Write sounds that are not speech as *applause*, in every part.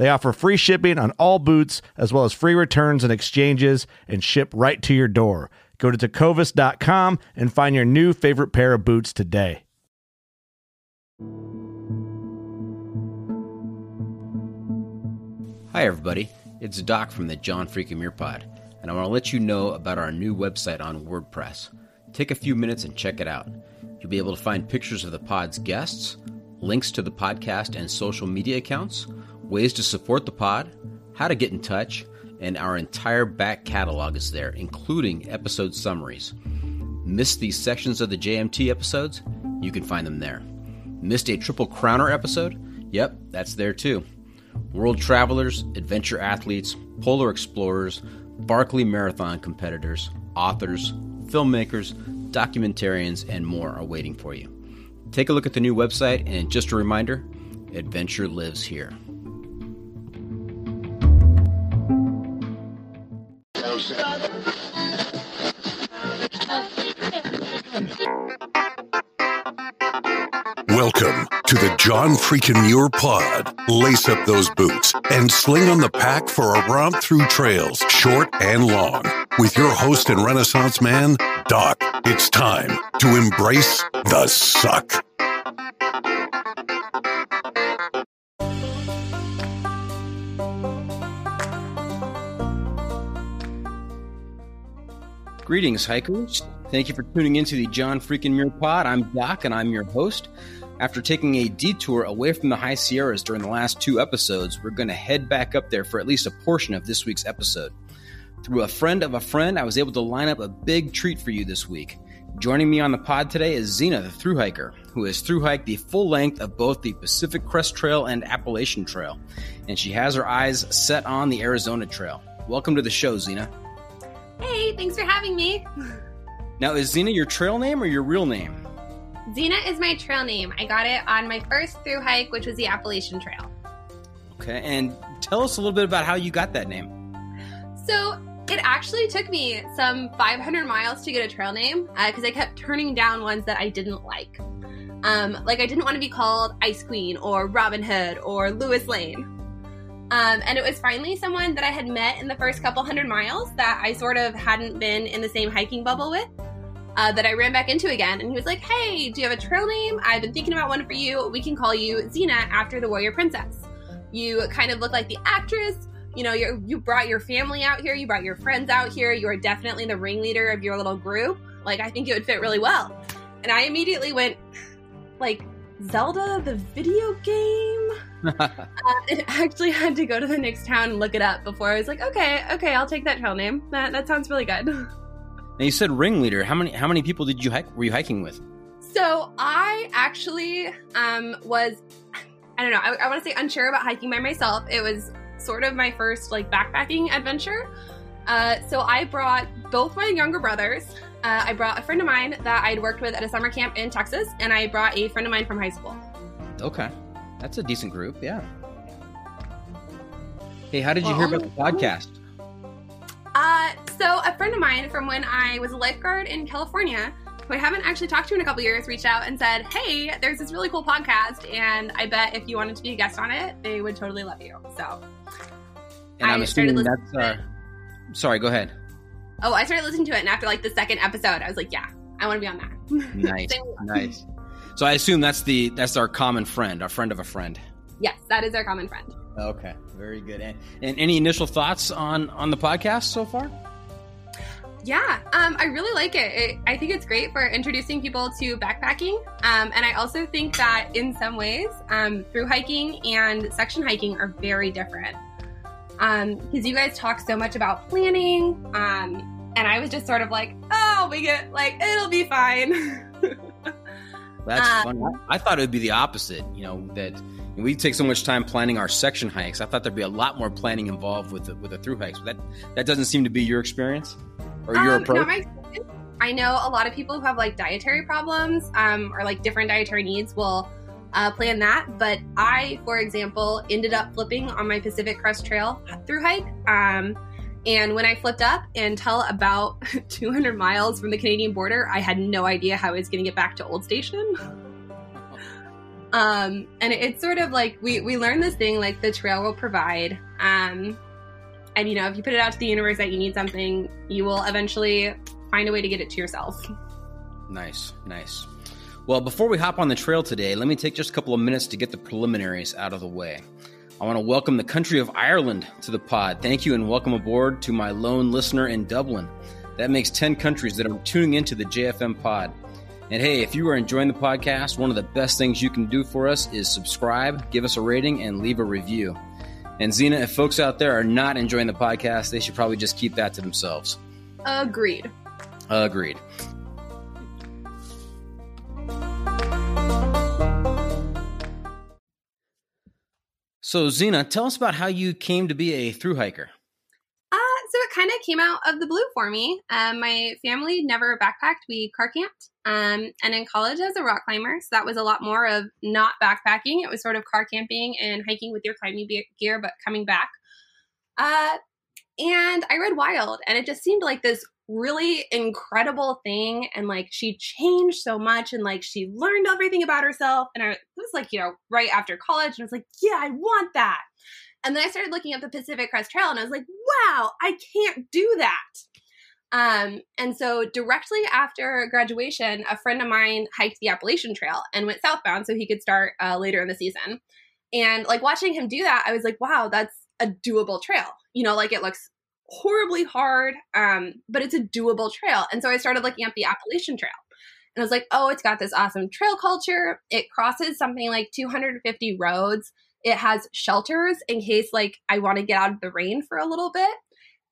They offer free shipping on all boots, as well as free returns and exchanges, and ship right to your door. Go to tecovas.com and find your new favorite pair of boots today. Hi, everybody. It's Doc from the John Freakin' Muir Pod, and I want to let you know about our new website on WordPress. Take a few minutes and check it out. You'll be able to find pictures of the pod's guests, links to the podcast and social media accounts, ways to support the pod, how to get in touch, and our entire back catalog is there, including episode summaries. Missed these sections of the JMT episodes? You can find them there. Missed a Triple Crowner episode? Yep, that's there too. World travelers, adventure athletes, polar explorers, Barkley Marathon competitors, authors, filmmakers, documentarians, and more are waiting for you. Take a look at the new website, and just a reminder adventure lives here. John Freakin' Muir Pod. Lace up those boots and sling on the pack for a romp through trails, short and long. With your host and Renaissance man, Doc, it's time to embrace the suck. Greetings, hikers. Thank you for tuning into the John Freakin' Muir Pod. I'm Doc, and I'm your host. After taking a detour away from the High Sierras during the last two episodes, we're going to head back up there for at least a portion of this week's episode. Through a friend of a friend, I was able to line up a big treat for you this week. Joining me on the pod today is Xena, the through hiker, who has through hiked the full length of both the Pacific Crest Trail and Appalachian Trail, and she has her eyes set on the Arizona Trail. Welcome to the show, Xena. Hey, thanks for having me. *laughs* Now, is Xena your trail name or your real name? Xena is my trail name. I got it on my first through hike, which was the Appalachian Trail. Okay, and tell us a little bit about how you got that name. So it actually took me some 500 miles to get a trail name because uh, I kept turning down ones that I didn't like. Um, like I didn't want to be called Ice Queen or Robin Hood or Lois Lane. Um, and it was finally someone that I had met in the first couple hundred miles that I sort of hadn't been in the same hiking bubble with. Uh, that I ran back into again, and he was like, "Hey, do you have a trail name? I've been thinking about one for you. We can call you Xena after the warrior princess. You kind of look like the actress. You know, you you brought your family out here. You brought your friends out here. You are definitely the ringleader of your little group. Like, I think it would fit really well." And I immediately went, like, Zelda the video game. *laughs* uh, and actually had to go to the next town and look it up before I was like, okay, okay, I'll take that trail name. That that sounds really good. *laughs* Now you said ringleader. How many how many people did you hike? Were you hiking with? So I actually um, was, I don't know, I, I want to say unsure about hiking by myself. It was sort of my first like backpacking adventure. Uh, so I brought both my younger brothers. Uh, I brought a friend of mine that I'd worked with at a summer camp in Texas, and I brought a friend of mine from high school. Okay, that's a decent group. Yeah. Hey, how did you well, hear about the podcast? Uh, so a friend of mine from when I was a lifeguard in California, who I haven't actually talked to in a couple years, reached out and said, "Hey, there's this really cool podcast, and I bet if you wanted to be a guest on it, they would totally love you." So, and I'm I assuming that's uh, sorry. Go ahead. Oh, I started listening to it, and after like the second episode, I was like, "Yeah, I want to be on that." *laughs* Nice, nice. So I assume that's the that's our common friend, our friend of a friend. Yes, that is our common friend. Okay, very good. And, and any initial thoughts on on the podcast so far? Yeah, um, I really like it. it. I think it's great for introducing people to backpacking. Um, and I also think that in some ways, um, through hiking and section hiking are very different. Because um, you guys talk so much about planning. Um, and I was just sort of like, oh, we get, like, it'll be fine. *laughs* That's um, fun. I thought it would be the opposite, you know, that we take so much time planning our section hikes. I thought there'd be a lot more planning involved with the, with the through hikes. But that that doesn't seem to be your experience or your um, approach. No, I know a lot of people who have like dietary problems um, or like different dietary needs will uh, plan that. But I, for example, ended up flipping on my Pacific Crest Trail through hike. Um, and when I flipped up until about *laughs* 200 miles from the Canadian border, I had no idea how I was going to get back to Old Station. *laughs* Um, and it's sort of like we, we learned this thing like the trail will provide. Um, and you know, if you put it out to the universe that you need something, you will eventually find a way to get it to yourself. Nice, nice. Well, before we hop on the trail today, let me take just a couple of minutes to get the preliminaries out of the way. I want to welcome the country of Ireland to the pod. Thank you and welcome aboard to my lone listener in Dublin. That makes 10 countries that are tuning into the JFM pod. And hey, if you are enjoying the podcast, one of the best things you can do for us is subscribe, give us a rating, and leave a review. And Xena, if folks out there are not enjoying the podcast, they should probably just keep that to themselves. Agreed. Agreed. So, Xena, tell us about how you came to be a through hiker so it kind of came out of the blue for me. Um, my family never backpacked; we car camped. Um, and in college, as a rock climber, so that was a lot more of not backpacking. It was sort of car camping and hiking with your climbing gear, but coming back. Uh, and I read Wild, and it just seemed like this really incredible thing. And like she changed so much, and like she learned everything about herself. And I was like, you know, right after college, and I was like, yeah, I want that. And then I started looking at the Pacific Crest Trail and I was like, wow, I can't do that. Um, and so directly after graduation, a friend of mine hiked the Appalachian Trail and went southbound so he could start uh, later in the season. And like watching him do that, I was like, wow, that's a doable trail. You know, like it looks horribly hard, um, but it's a doable trail. And so I started looking at the Appalachian Trail. And I was like, oh, it's got this awesome trail culture. It crosses something like 250 roads it has shelters in case like I want to get out of the rain for a little bit.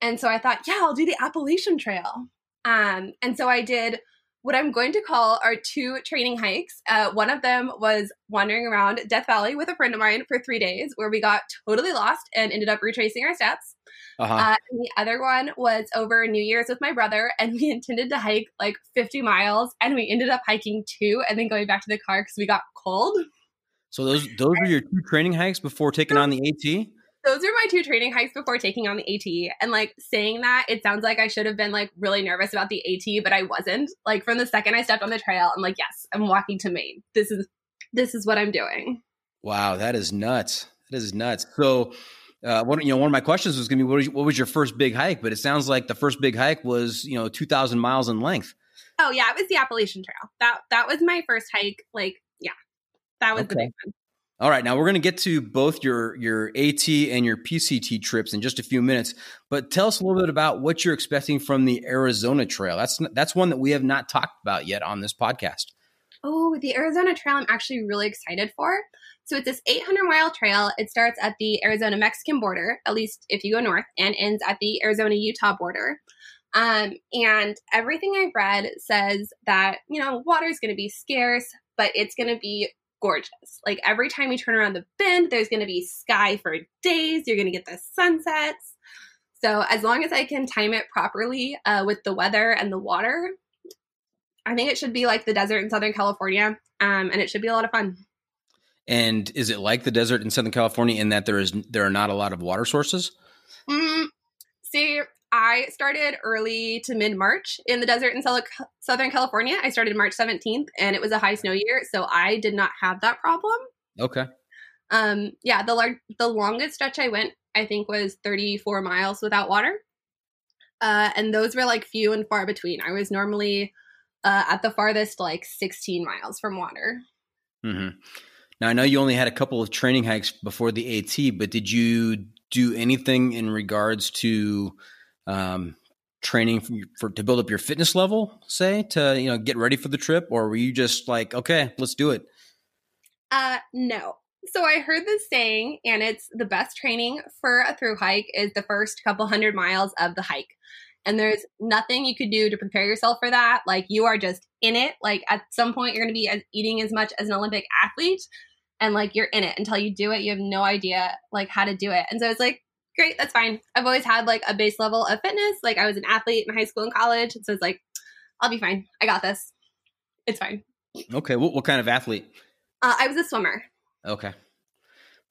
And so I thought, yeah, I'll do the Appalachian Trail. Um, and so I did what I'm going to call our two training hikes. Uh, one of them was wandering around Death Valley with a friend of mine for three days, where we got totally lost and ended up retracing our steps. Uh-huh. Uh, and the other one was over New Year's with my brother, and we *laughs* intended to hike like 50 miles, and we ended up hiking two and then going back to the car because we got cold. So those those were your two training hikes before taking on the AT? Those are my two training hikes before taking on the AT. And like saying that, it sounds like I should have been like really nervous about the AT, but I wasn't. Like from the second I stepped on the trail, I'm like, yes, I'm walking to Maine. This is this is what I'm doing. Wow, that is nuts. That is nuts. So uh, one, you know, one of my questions was going to be, what was, what was your first big hike? But it sounds like the first big hike was, you know, 2,000 miles in length. Oh yeah, it was the Appalachian Trail. That that was my first hike. Like that was okay. the big one. All right, now we're going to get to both your your AT and your PCT trips in just a few minutes, but tell us a little bit about what you're expecting from the Arizona Trail. That's that's one that we have not talked about yet on this podcast. Oh, the Arizona Trail I'm actually really excited for. So it's this 800 mile trail. It starts at the Arizona Mexican border, at least if you go north, and ends at the Arizona Utah border. Um, and everything I've read says that, you know, water is going to be scarce, but it's going to be gorgeous. Like every time you turn around the bend, there's going to be sky for days. You're going to get the sunsets. So as long as I can time it properly uh, with the weather and the water, I think it should be like the desert in Southern California, um, and it should be a lot of fun. And is it like the desert in Southern California in that there is there are not a lot of water sources? Mm, see, I started early to mid March in the desert in Southern California. I started March 17th, and it was a high snow year, so I did not have that problem. Okay. Um, yeah, the large, the longest stretch I went, I think, was 34 miles without water, uh, and those were like few and far between. I was normally uh, at the farthest like 16 miles from water. Mm-hmm. Now I know you only had a couple of training hikes before the AT, but did you do anything in regards to um, training for, for, to build up your fitness level, say to you know get ready for the trip, or were you just like, okay, let's do it? Uh, no. So I heard this saying, and it's the best training for a through hike is the first couple hundred miles of the hike. And there's nothing you could do to prepare yourself for that. Like you are just in it. Like at some point, you're going to be eating as much as an Olympic athlete, and like you're in it until you do it. You have no idea like how to do it. And so it's like great, that's fine. I've always had like a base level of fitness. Like I was an athlete in high school and college. So it's like, I'll be fine. I got this. It's fine. Okay. What, what kind of athlete? Uh, I was a swimmer. Okay.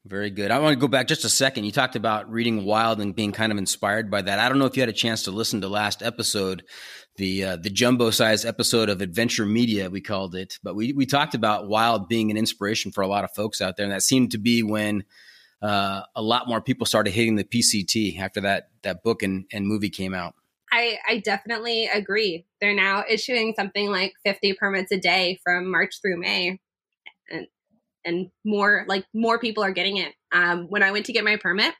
Very good. I want to go back just a second. You talked about reading Wild and being kind of inspired by that. I don't know if you had a chance to listen to last episode, the uh, the jumbo size episode of Adventure Media, we called it. But we we talked about Wild being an inspiration for a lot of folks out there, and that seemed to be when uh, a lot more people started hitting the PCT after that that book and, and movie came out. I, I definitely agree. They're now issuing something like 50 permits a day from March through May. And and more like more people are getting it. Um, when I went to get my permit,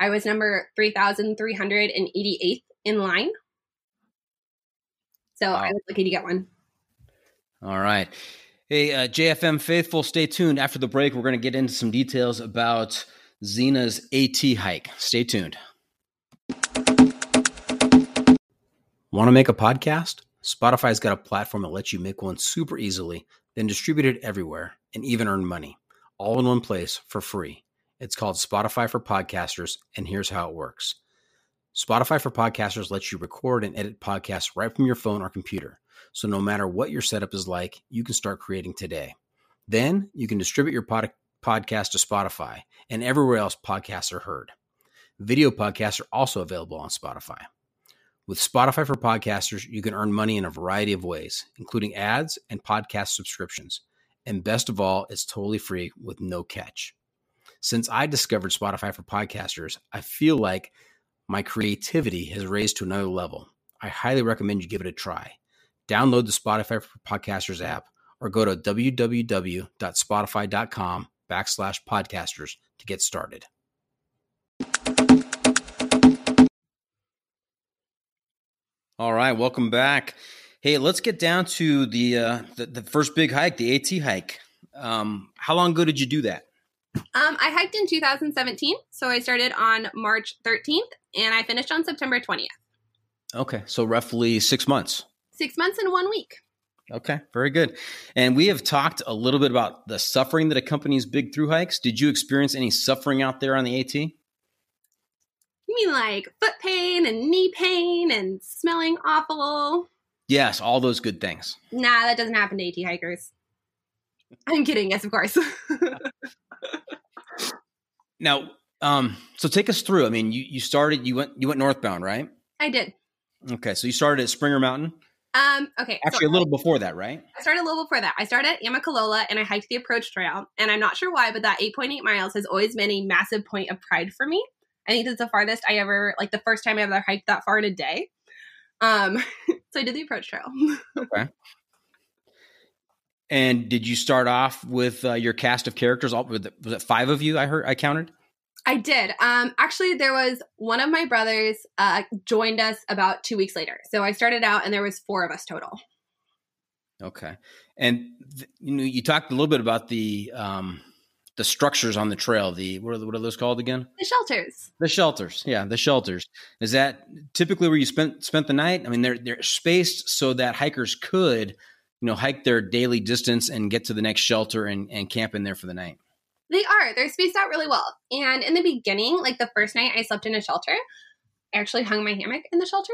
I was number 3,388th in line. So wow. I was lucky to get one. All right. Hey, uh, JFM faithful, stay tuned. After the break, we're going to get into some details about Xena's AT hike. Stay tuned. Want to make a podcast? Spotify's got a platform that lets you make one super easily, then distribute it everywhere and even earn money, all in one place for free. It's called Spotify for Podcasters, and here's how it works Spotify for Podcasters lets you record and edit podcasts right from your phone or computer. So no matter what your setup is like, you can start creating today. Then you can distribute your pod- podcast to Spotify and everywhere else podcasts are heard. Video podcasts are also available on Spotify. With Spotify for podcasters, you can earn money in a variety of ways, including ads and podcast subscriptions. And best of all, it's totally free with no catch. Since I discovered Spotify for podcasters, I feel like my creativity has raised to another level. I highly recommend you give it a try. Download the Spotify for Podcasters app or go to www.spotify.com backslash podcasters to get started. All right, welcome back. Hey, let's get down to the uh, the, the first big hike, the AT hike. Um, how long ago did you do that? Um, I hiked in 2017, so I started on March 13th, and I finished on September 20th. Okay, so roughly six months six months and one week. Okay, very good. And we have talked a little bit about the suffering that accompanies big through hikes. Did you experience any suffering out there on the AT? You mean like foot pain and knee pain and smelling awful? Yes, all those good things. Nah, that doesn't happen to AT hikers. I'm kidding, yes, of course. *laughs* now, um, so take us through. I mean, you, you started you went you went northbound, right? I did. Okay, so you started at Springer Mountain. Um, okay. Actually, so a little before that, right? I started a little before that. I started at Amicalola and I hiked the approach trail. And I'm not sure why, but that 8.8 miles has always been a massive point of pride for me. I think it's the farthest I ever, like the first time I ever hiked that far in a day. Um, *laughs* so I did the approach trail. *laughs* okay. And did you start off with uh, your cast of characters? All was it five of you? I heard I counted. I did. Um, actually, there was one of my brothers uh, joined us about two weeks later. So I started out, and there was four of us total. Okay, and th- you know, you talked a little bit about the um, the structures on the trail. The what are, what are those called again? The shelters. The shelters. Yeah, the shelters. Is that typically where you spent spent the night? I mean, they're they're spaced so that hikers could, you know, hike their daily distance and get to the next shelter and, and camp in there for the night. They are. They're spaced out really well. And in the beginning, like the first night I slept in a shelter, I actually hung my hammock in the shelter.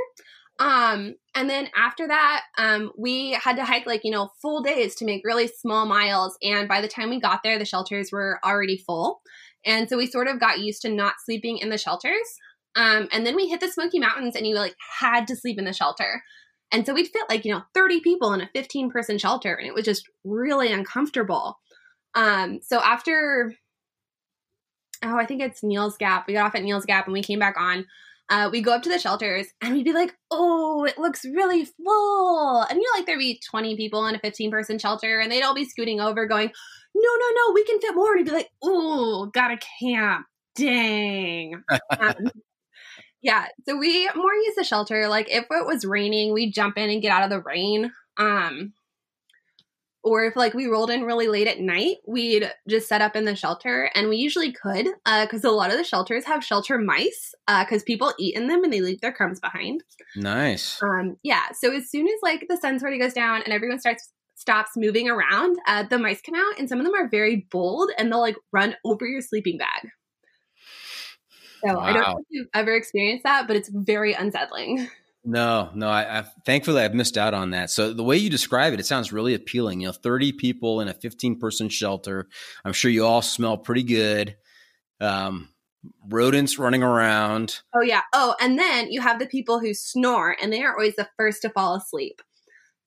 Um, and then after that, um, we had to hike like, you know, full days to make really small miles. And by the time we got there, the shelters were already full. And so we sort of got used to not sleeping in the shelters. Um, and then we hit the Smoky Mountains and you like had to sleep in the shelter. And so we'd fit like, you know, 30 people in a 15 person shelter. And it was just really uncomfortable. Um, so after, oh, I think it's Neel's Gap, we got off at Neel's Gap and we came back on uh, we go up to the shelters and we'd be like, oh, it looks really full. And you know, like there'd be 20 people in a 15 person shelter and they'd all be scooting over going, no, no, no, we can fit more. And he'd be like, oh, gotta camp. Dang. *laughs* um, yeah. So we more use the shelter. Like if it was raining, we'd jump in and get out of the rain. Um, or if like we rolled in really late at night, we'd just set up in the shelter, and we usually could because uh, a lot of the shelters have shelter mice because uh, people eat in them and they leave their crumbs behind. Nice. Um, yeah. So as soon as like the sun sort of goes down and everyone starts stops moving around, uh, the mice come out, and some of them are very bold and they'll like run over your sleeping bag. So wow. I don't know if you've ever experienced that, but it's very unsettling. *laughs* No, no. I, I thankfully I've missed out on that. So the way you describe it, it sounds really appealing. You know, thirty people in a fifteen person shelter. I'm sure you all smell pretty good. Um, rodents running around. Oh yeah. Oh, and then you have the people who snore, and they are always the first to fall asleep.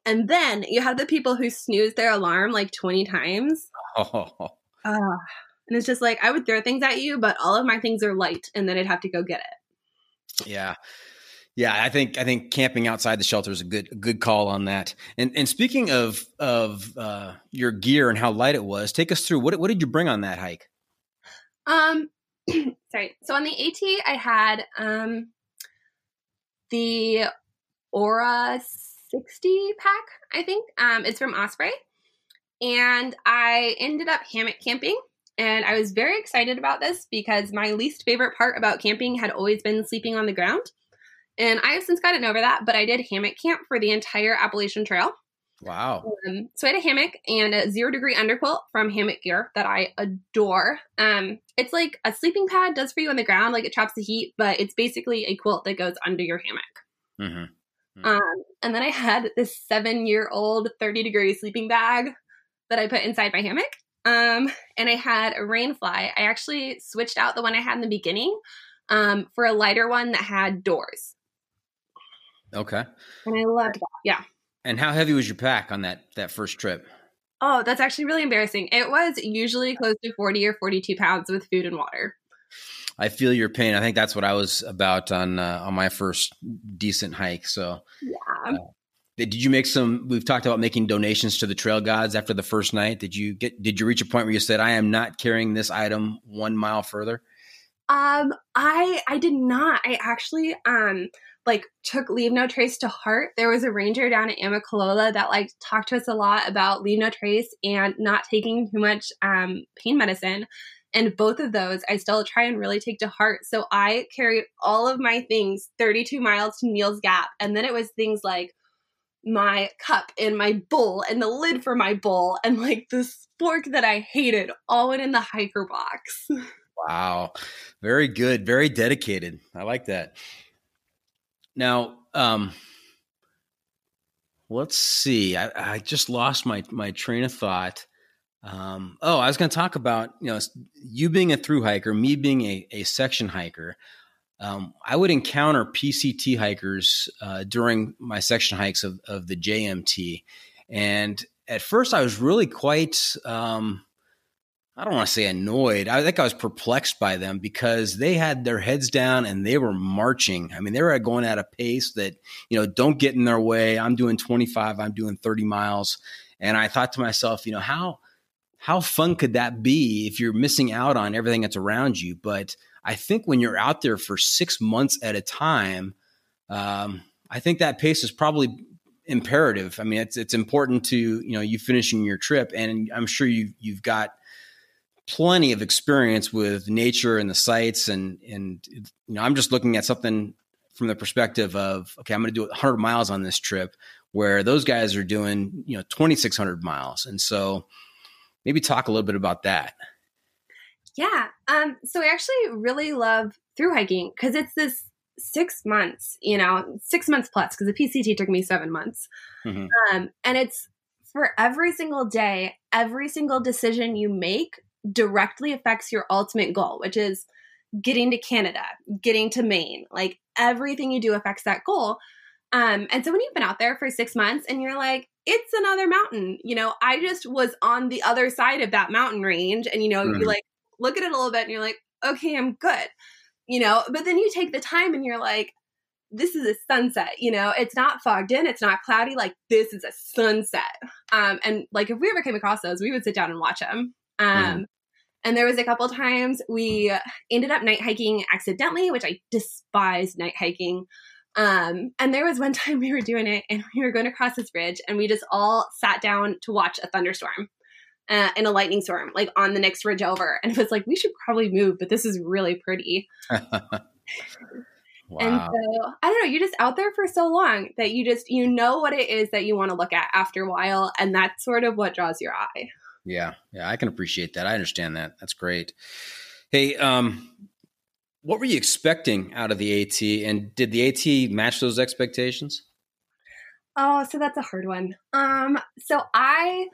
And then you have the people who snooze their alarm like twenty times. Oh. *laughs* Uh, and it's just like I would throw things at you, but all of my things are light, and then I'd have to go get it. Yeah. Yeah, I think I think camping outside the shelter is a good a good call on that. And and speaking of of uh, your gear and how light it was, take us through what what did you bring on that hike? Um, *clears throat* sorry. So on the AT, I had um the Aura sixty pack. I think um it's from Osprey, and I ended up hammock camping. And I was very excited about this because my least favorite part about camping had always been sleeping on the ground. And I have since gotten over that, but I did hammock camp for the entire Appalachian Trail. Wow. Um, so I had a hammock and a zero degree underquilt from Hammock Gear that I adore. Um, it's like a sleeping pad does for you on the ground, like it traps the heat, but it's basically a quilt that goes under your hammock. Mm-hmm. Mm-hmm. Um, and then I had this seven year old 30 degree sleeping bag that I put inside my hammock. Um, and I had a rainfly. I actually switched out the one I had in the beginning um, for a lighter one that had doors. Okay. And I loved that. Yeah. And how heavy was your pack on that that first trip? Oh, that's actually really embarrassing. It was usually close to 40 or 42 pounds with food and water. I feel your pain. I think that's what I was about on uh, on my first decent hike. So, yeah. Uh, did you make some we've talked about making donations to the trail gods after the first night did you get did you reach a point where you said i am not carrying this item one mile further um i i did not i actually um like took leave no trace to heart. There was a ranger down at Amicalola that like talked to us a lot about leave no trace and not taking too much um, pain medicine. And both of those I still try and really take to heart. So I carried all of my things 32 miles to Neel's Gap. And then it was things like my cup and my bowl and the lid for my bowl and like the fork that I hated all went in the hiker box. *laughs* Wow. Very good. Very dedicated. I like that. Now, um, let's see. I, I, just lost my my train of thought. Um, oh, I was going to talk about you know you being a through hiker, me being a, a section hiker. Um, I would encounter PCT hikers uh, during my section hikes of, of the JMT, and at first I was really quite um, I don't want to say annoyed. I think I was perplexed by them because they had their heads down and they were marching. I mean, they were going at a pace that, you know, don't get in their way. I'm doing 25, I'm doing 30 miles. And I thought to myself, you know, how how fun could that be if you're missing out on everything that's around you? But I think when you're out there for six months at a time, um, I think that pace is probably imperative. I mean, it's it's important to you know you finishing your trip, and I'm sure you you've got plenty of experience with nature and the sights, and and you know I'm just looking at something from the perspective of okay, I'm going to do 100 miles on this trip, where those guys are doing you know 2,600 miles, and so maybe talk a little bit about that. Yeah. Um, so I actually really love through hiking because it's this six months, you know, six months plus, because the PCT took me seven months. Mm-hmm. Um, and it's for every single day, every single decision you make directly affects your ultimate goal, which is getting to Canada, getting to Maine. Like everything you do affects that goal. Um, and so when you've been out there for six months and you're like, it's another mountain, you know, I just was on the other side of that mountain range. And, you know, mm-hmm. you like look at it a little bit and you're like, okay, I'm good you know, but then you take the time and you're like, this is a sunset, you know, it's not fogged in, it's not cloudy, like this is a sunset. Um, and like if we ever came across those, we would sit down and watch them. Um, mm. And there was a couple times we ended up night hiking accidentally, which I despise night hiking. Um, and there was one *laughs* time we were doing it and we were going across this bridge and we just all sat down to watch a thunderstorm uh, in a lightning storm, like on the next ridge over. And it was like, we should probably move, but this is really pretty. Wow. *laughs* And so I don't know, you're just out there for so long that you just you know what it is that you want to look at after a while, and that's sort of what draws your eye. Yeah, yeah, I can appreciate that. I understand that. That's great. Hey, um, what were you expecting out of the AT, and did the AT match those expectations? Oh, so that's a hard one. Um, so I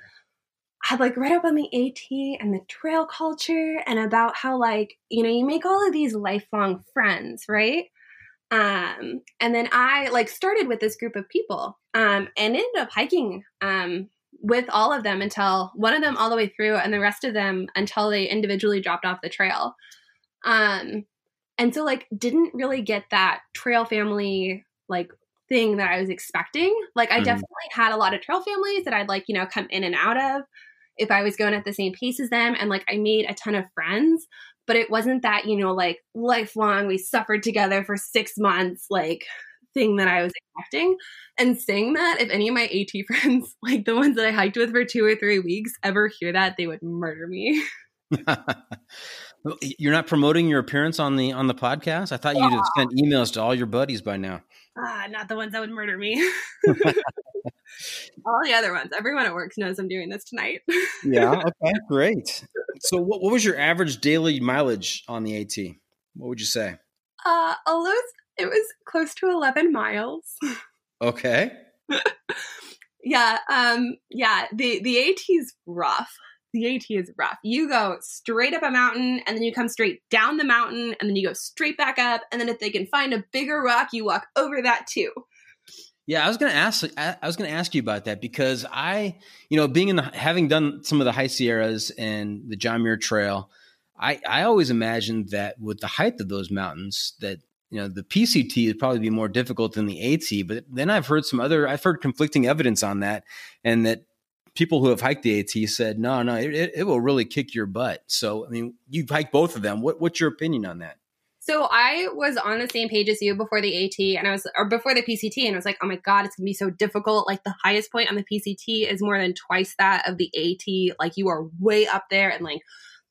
had like read up on the AT and the trail culture and about how like, you know, you make all of these lifelong friends, right? Um, and then I like started with this group of people um, and ended up hiking um, with all of them until one of them all the way through and the rest of them until they individually dropped off the trail. Um, and so like didn't really get that trail family like thing that I was expecting. Like I mm. definitely had a lot of trail families that I'd like, you know, come in and out of if I was going at the same pace as them. And like I made a ton of friends, but it wasn't that, you know, like lifelong, we suffered together for six months, like thing that I was expecting. And saying that, if any of my AT *laughs* friends, like the ones that I hiked with for two or three weeks, ever hear that, they would murder me. *laughs* *laughs* You're not promoting your appearance on the on the podcast. I thought you'd have sent emails to all your buddies by now. Ah, not the ones that would murder me. All the other ones. Everyone at work knows I'm doing this tonight. yeah. Okay. Great. So, what, what, was your average daily mileage on the AT? What would you say? Uh, almost. It was close to 11 miles. *laughs* Okay. yeah. Um. Yeah. The the AT is rough. The AT is rough. You go straight up a mountain, and then you come straight down the mountain, and then you go straight back up, and then if they can find a bigger rock, you walk over that too. Yeah, I was going to ask. I was going to ask you about that because I, you know, being in the having done some of the high Sierras and the John Muir Trail, I I always imagined that with the height of those mountains, that you know the PCT would probably be more difficult than the AT. But then I've heard some other, I've heard conflicting evidence on that, and that people who have hiked the AT said, no, no, it, it will really kick your butt. So I mean, you've hiked both of them. What what's your opinion on that? So I was on the same page as you before the AT and I was or before the PCT and I was like, "Oh my god, it's going to be so difficult. Like the highest point on the PCT is more than twice that of the AT. Like you are way up there and like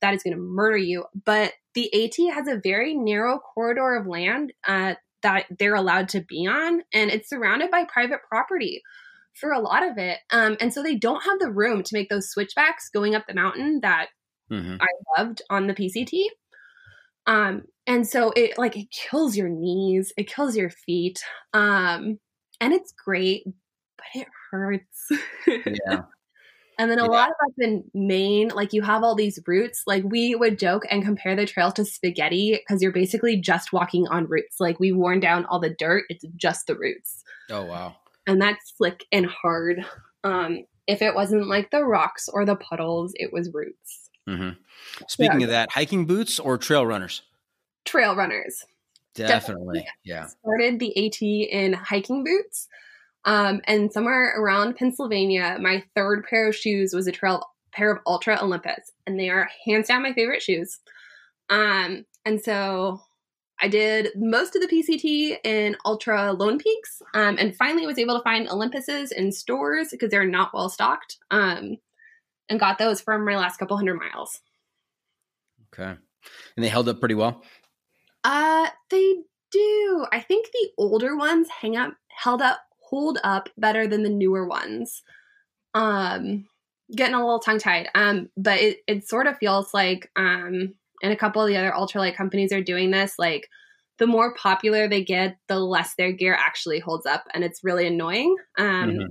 that is going to murder you." But the AT has a very narrow corridor of land uh, that they're allowed to be on and it's surrounded by private property for a lot of it. Um, and so they don't have the room to make those switchbacks going up the mountain that mm-hmm. I loved on the PCT. Um, and so it like it kills your knees, it kills your feet. Um, and it's great, but it hurts. *laughs* Yeah. And then a yeah. lot of us in Maine, like you have all these roots. Like we would joke and compare the trail to spaghetti because you're basically just walking on roots. Like we worn down all the dirt, it's just the roots. Oh wow. And that's slick and hard. Um, if it wasn't like the rocks or the puddles, it was roots. Mm-hmm. Speaking yeah. of that, hiking boots or trail runners? Trail runners. Definitely. Definitely. Yeah. Started the AT in hiking boots. Um, and somewhere around Pennsylvania, my third pair of shoes was a trail pair of Altra Olympus, and they are hands down my favorite shoes. Um, and so I did most of the PCT in Altra Lone Peaks, um, and finally was able to find Olympuses in stores because they're not well stocked, um, and got those from my last couple hundred miles. Okay, and they held up pretty well. Uh, they do. I think the older ones hang up, held up, hold up better than the newer ones. Um, getting a little tongue tied. Um, but it it sort of feels like um and a couple of the other ultralight companies are doing this like the more popular they get the less their gear actually holds up and it's really annoying um mm-hmm.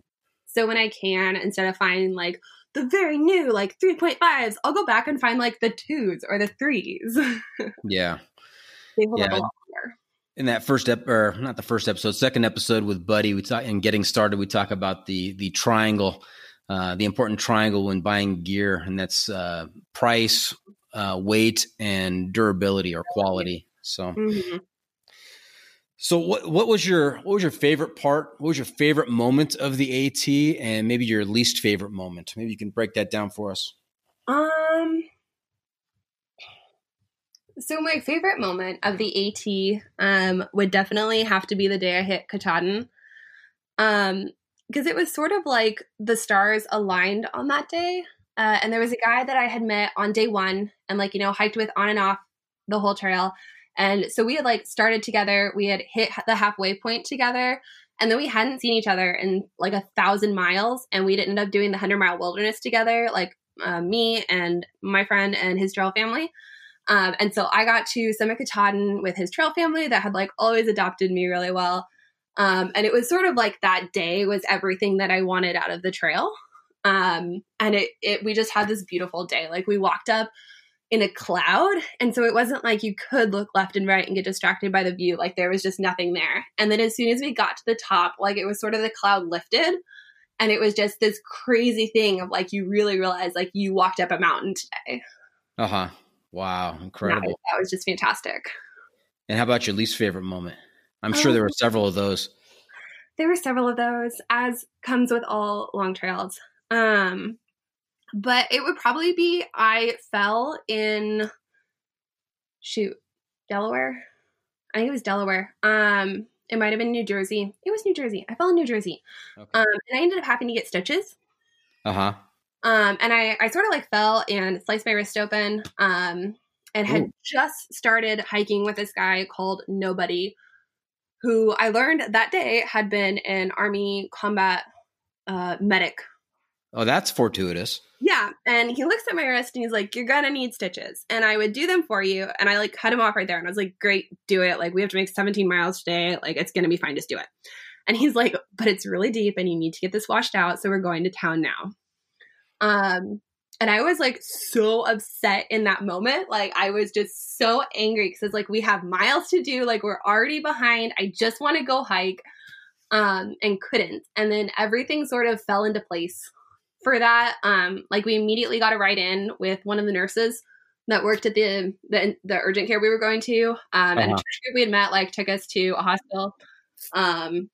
so when i can instead of finding like the very new like 3.5s i'll go back and find like the twos or the threes *laughs* yeah they hold yeah. up a lot in that first ep or not the first episode second episode with buddy we talk and getting started we talk about the the triangle uh, the important triangle when buying gear and that's uh, price uh, weight and durability or quality. So, mm-hmm. so what what was your what was your favorite part? What was your favorite moment of the AT, and maybe your least favorite moment? Maybe you can break that down for us. Um. So my favorite moment of the AT um, would definitely have to be the day I hit Katahdin. Um, because it was sort of like the stars aligned on that day. Uh, and there was a guy that I had met on day one and like, you know, hiked with on and off the whole trail. And so we had like started together, we had hit the halfway point together, and then we hadn't seen each other in like a thousand miles. And we'd ended up doing the 100 mile wilderness together, like uh, me and my friend and his trail family. Um, and so I got to summit Katahdin with his trail family that had like always adopted me really well. Um, and it was sort of like that day was everything that I wanted out of the trail. Um, and it, it, we just had this beautiful day. Like we walked up in a cloud. And so it wasn't like you could look left and right and get distracted by the view. Like there was just nothing there. And then as soon as we got to the top, like it was sort of the cloud lifted. And it was just this crazy thing of like you really realize like you walked up a mountain today. Uh huh. Wow. Incredible. That was, that was, just fantastic. And how about your least favorite moment? I'm sure um, there were several of those. There were several of those, as comes with all long trails. Um, but it would probably be I fell in shoot Delaware. I think it was Delaware. Um, it might have been New Jersey. It was New Jersey. I fell in New Jersey. Okay. Um, and I ended up having to get stitches. Uh huh. Um, and I, I sort of like fell and sliced my wrist open. Um, and had Ooh. just started hiking with this guy called Nobody, who I learned that day had been an army combat uh, medic Oh, that's fortuitous. Yeah. And he looks at my wrist and he's like, You're gonna need stitches. And I would do them for you. And I like cut him off right there. And I was like, Great, do it. Like, we have to make 17 miles today. Like, it's gonna be fine. Just do it. And he's like, But it's really deep and you need to get this washed out. So we're going to town now. Um, and I was like so upset in that moment. Like, I was just so angry because it's like, we have miles to do. Like, we're already behind. I just want to go hike. Um, and couldn't. And then everything sort of fell into place for that. Um, like we immediately got a ride in with one of the nurses that worked at the the, the urgent care we were going to. Um, uh-huh. and a church group we had met like took us to a hospital. Um,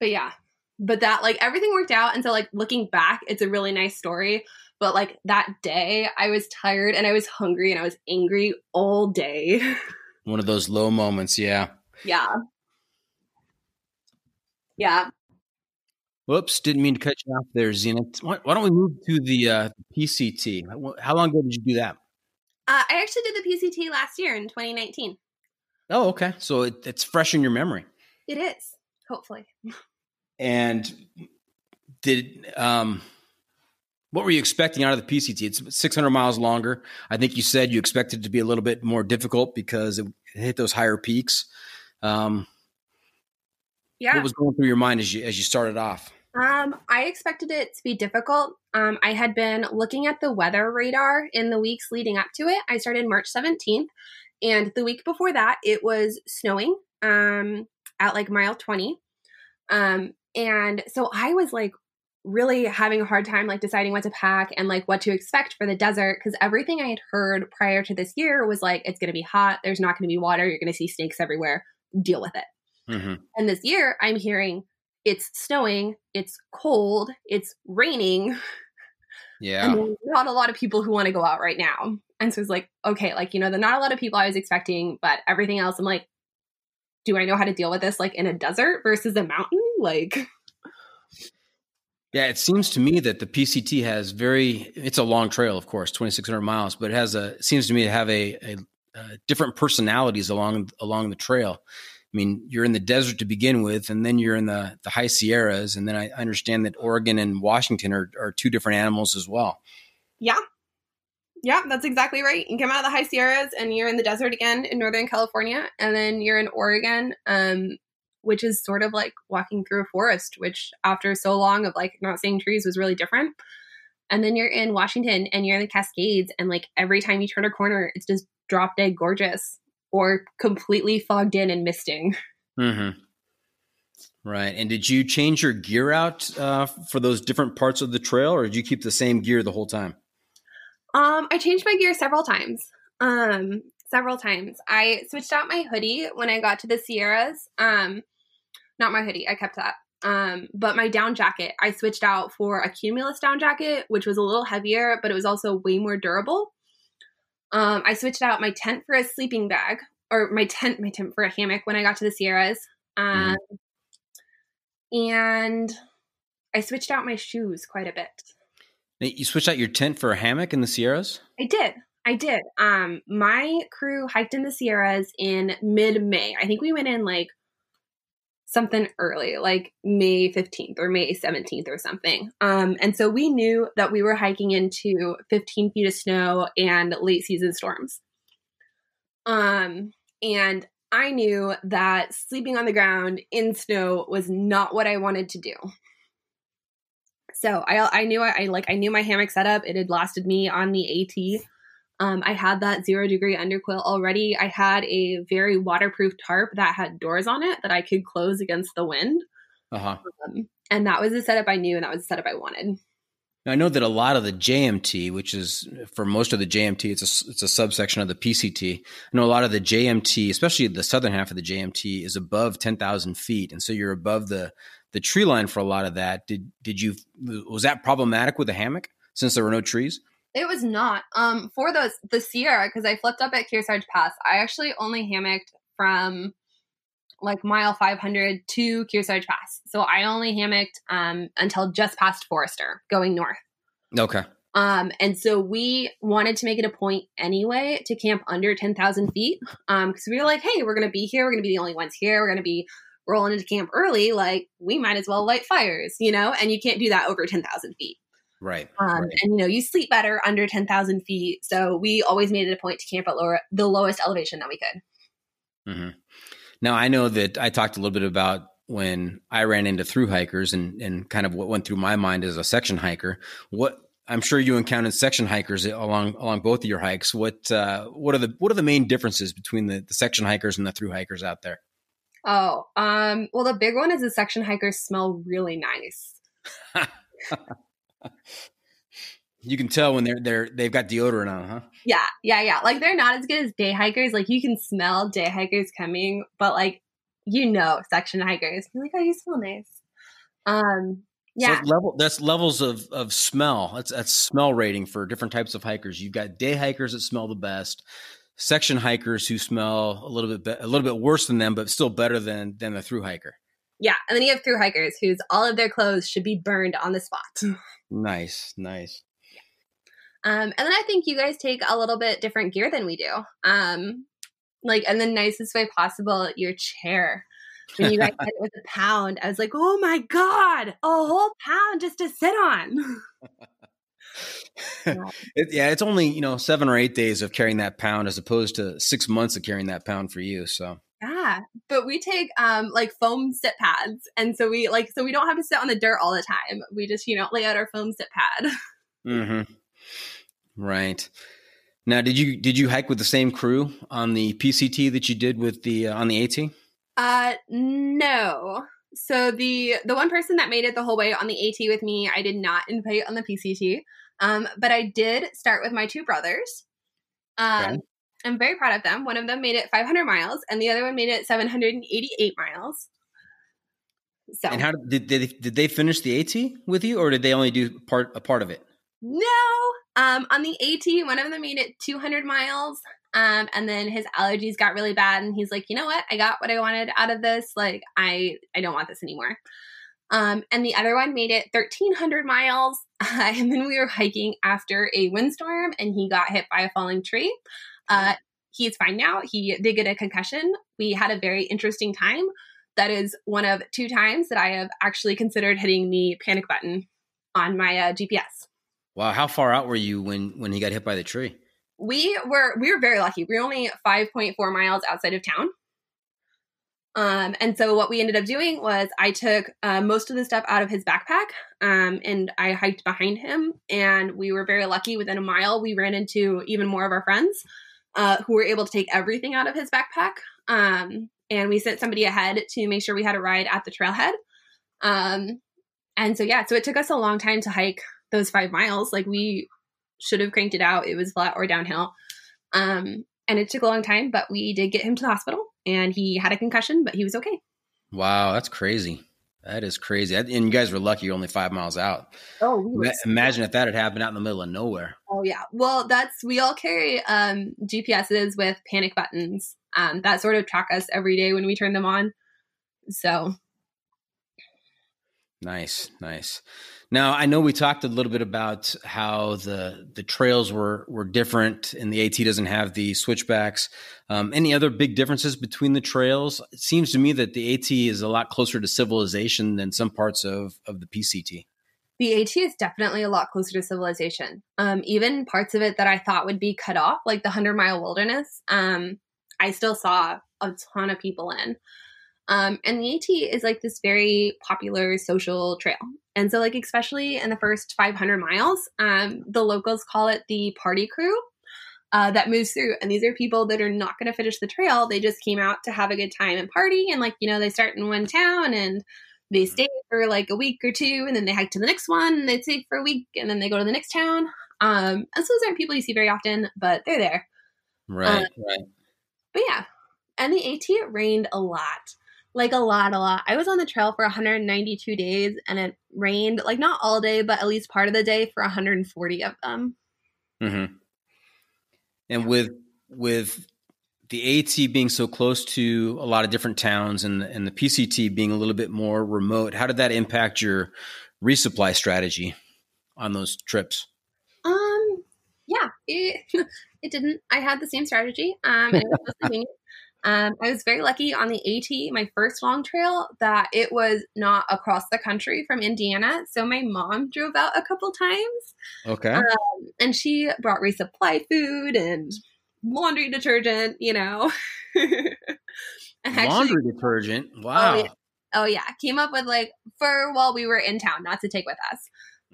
but yeah, but that like everything worked out, and so like looking back, it's a really nice story. But like that day, I was tired and I was hungry and I was angry all day. *laughs* One of those low moments, yeah. Yeah. Yeah. Whoops, didn't mean to cut you off there, Zenith. Why, why don't we move to the uh, PCT? How long ago did you do that? Uh, I actually did the PCT last year in 2019. Oh, okay. So it, it's fresh in your memory. It is, hopefully. *laughs* And did um, what were you expecting out of the PCT? It's 600 miles longer. I think you said you expected it to be a little bit more difficult because it hit those higher peaks. Um, yeah. What was going through your mind as you as you started off? Um, I expected it to be difficult. Um, I had been looking at the weather radar in the weeks leading up to it. I started March 17th, and the week before that, it was snowing um, at like mile 20. Um, and so I was like really having a hard time like deciding what to pack and like what to expect for the desert because everything I had heard prior to this year was like it's going to be hot, there's not going to be water, you're going to see snakes everywhere, deal with it. Mm-hmm. And this year I'm hearing it's snowing, it's cold, it's raining. Yeah. And not a lot of people who want to go out right now. And so it's like, okay, like, you know, there's not a lot of people I was expecting, but everything else, I'm like, do I know how to deal with this like in a desert versus a mountain? Like, *laughs* Yeah, it seems to me that the PCT has very. It's a long trail, of course, twenty six hundred miles, but it has a. It seems to me to have a, a, a different personalities along along the trail. I mean, you're in the desert to begin with, and then you're in the the high Sierras, and then I understand that Oregon and Washington are are two different animals as well. yeah. Yeah, that's exactly right. You come out of the high Sierras and you're in the desert again in Northern California, and then you're in Oregon, um, which is sort of like walking through a forest, which after so long of like not seeing trees was really different. And then you're in Washington and you're in the Cascades, and like every time you turn a corner, it's just drop dead gorgeous or completely fogged in and misting. *laughs* Mm-hmm. Right. And did you change your gear out uh, for those different parts of the trail, or did you keep the same gear the whole time? Um, I changed my gear several times. Um, several times. I switched out my hoodie when I got to the Sierras. Um, not my hoodie, I kept that. Um, but my down jacket, I switched out for a cumulus down jacket, which was a little heavier, but it was also way more durable. Um, I switched out my tent for a sleeping bag, or my tent, my tent for a hammock when I got to the Sierras. Um, and I switched out my shoes quite a bit. You switched out your tent for a hammock in the Sierras. I did. I did. Um, my crew hiked in the Sierras in mid May. I think we went in like something early, like May 15th or May 17th or something. Um, and so we knew that we were hiking into 15 feet of snow and late season storms. Um, and I knew that sleeping on the ground in snow was not what I wanted to do. So I I knew I, I like I knew my hammock setup. It had lasted me on the AT. Um, I had that zero degree underquilt already. I had a very waterproof tarp that had doors on it that I could close against the wind. Uh huh. Um, and that was the setup I knew, and that was the setup I wanted. Now, I know that a lot of the JMT, which is for most of the JMT, it's a it's a subsection of the PCT. I know a lot of the JMT, especially the southern half of the JMT, is above ten thousand feet, and so you're above the the tree line for a lot of that. Did did you was that problematic with the hammock since there were no trees? It was not. Um, for those the Sierra because I flipped up at Kearsarge Pass. I actually only hammocked from like mile 500 to Kearsarge Pass. So I only hammocked um until just past Forester, going north. Okay. Um, and so we wanted to make it a point anyway to camp under 10,000 feet. Um, cause we were like, hey, we're going to be here. We're going to be the only ones here. We're going to be rolling into camp early. Like, we might as well light fires, you know? And you can't do that over 10,000 feet. Right. Um, right. and you know, you sleep better under 10,000 feet. So we always made it a point to camp at lower, the lowest elevation that we could. Mm-hmm. Now I know that I talked a little bit about when I ran into through hikers and and kind of what went through my mind as a section hiker. What I'm sure you encountered section hikers along along both of your hikes. What uh, what are the what are the main differences between the, the section hikers and the through hikers out there? Oh, um, well, the big one is the section hikers smell really nice. *laughs* *laughs* You can tell when they're they're they've got deodorant on, huh? Yeah, yeah, yeah. Like they're not as good as day hikers. Like you can smell day hikers coming, but like you know, section hikers. You're like, oh, you smell nice. Um, yeah, that's level that's levels of of smell. That's that's smell rating for different types of hikers. You've got day hikers that smell the best, section hikers who smell a little bit be- a little bit worse than them, but still better than than the through hiker. Yeah. And then you have through hikers whose all of their clothes should be burned on the spot. Nice, nice. Um, and then I think you guys take a little bit different gear than we do. Um, like in the nicest way possible, your chair. When you guys *laughs* said it was a pound, I was like, oh my God, a whole pound just to sit on. *laughs* It, yeah, it's only you know seven or eight days of carrying that pound as opposed to six months of carrying that pound for you. So Yeah, but we take um like foam sit pads, and so we like so we don't have to sit on the dirt all the time. We just you know lay out our foam sit pad. *laughs* hmm right now, did you did you hike with the same crew on the PCT that you did with the uh, on the AT? Uh, no. So the the one person that made it the whole way on the AT with me, I did not invite on the PCT. Um, but I did start with my two brothers. Um, Okay. I'm very proud of them. One of them made it 500 miles, and the other one made it 788 miles. So And how did did they, did they finish the AT with you, or did they only do part a part of it? No. Um, on the AT, one of them made it 200 miles. Um, and then his allergies got really bad, and he's like, you know what? I got what I wanted out of this. Like, I I don't want this anymore. Um, and the other one made it 1,300 miles. Uh, *laughs* and then we were hiking after a windstorm, and he got hit by a falling tree. Uh, he's fine now. He did get a concussion. We had a very interesting time. That is one of two times that I have actually considered hitting the panic button on my uh, GPS. Wow, how far out were you when when he got hit by the tree? We were we were very lucky. We were only 5.4 miles outside of town. Um, and so what we ended up doing was I took uh, most of the stuff out of his backpack um, and I hiked behind him. And we were very lucky. Within a mile, we ran into even more of our friends uh, who were able to take everything out of his backpack. Um, and we sent somebody ahead to make sure we had a ride at the trailhead. Um, and so, yeah, so it took us a long time to hike those five miles. Like we should have cranked it out. It was flat or downhill. Um, and it took a long time, but we did get him to the hospital and he had a concussion, but he was okay. Wow, that's crazy. That is crazy. And you guys were lucky you're only five miles out. Oh, we imagine if that had happened out in the middle of nowhere. Oh yeah. Well, that's we all carry um, GPSs with panic buttons um, that sort of track us every day when we turn them on. So nice, nice. Now, I know we talked a little bit about how the the trails were were different, and the AT doesn't have the switchbacks. Um, any other big differences between the trails? It seems to me that the AT is a lot closer to civilization than some parts of of the PCT. The AT is definitely a lot closer to civilization. Um, even parts of it that I thought would be cut off, like the hundred mile wilderness, um, I still saw a ton of people in. Um, and the AT is like this very popular social trail. And so, like, especially in the first 500 miles, um, the locals call it the party crew uh, that moves through. And these are people that are not going to finish the trail. They just came out to have a good time and party. And, like, you know, they start in one town and they mm-hmm. stay for like a week or two and then they hike to the next one and they stay for a week and then they go to the next town. Um, and so those aren't people you see very often, but they're there. Right, um, right. But yeah, and the AT it rained a lot like a lot, a lot. I was on the trail for 192 days and it rained like not all day, but at least part of the day for 140 of them. Mm-hmm. And with with the AT being so close to a lot of different towns and and the PCT being a little bit more remote, how did that impact your resupply strategy on those trips? Um, yeah, it *laughs* it didn't. I had the same strategy. Um, and it was *laughs* um, I was very lucky on the AT, my first long trail, that it was not across the country from Indiana. So my mom drove out a couple times. Okay. Um, and she brought resupply food and laundry detergent, you know. *laughs* actually, laundry detergent? Wow. Oh yeah. oh, yeah. Came up with like, for while we were in town, not to take with us.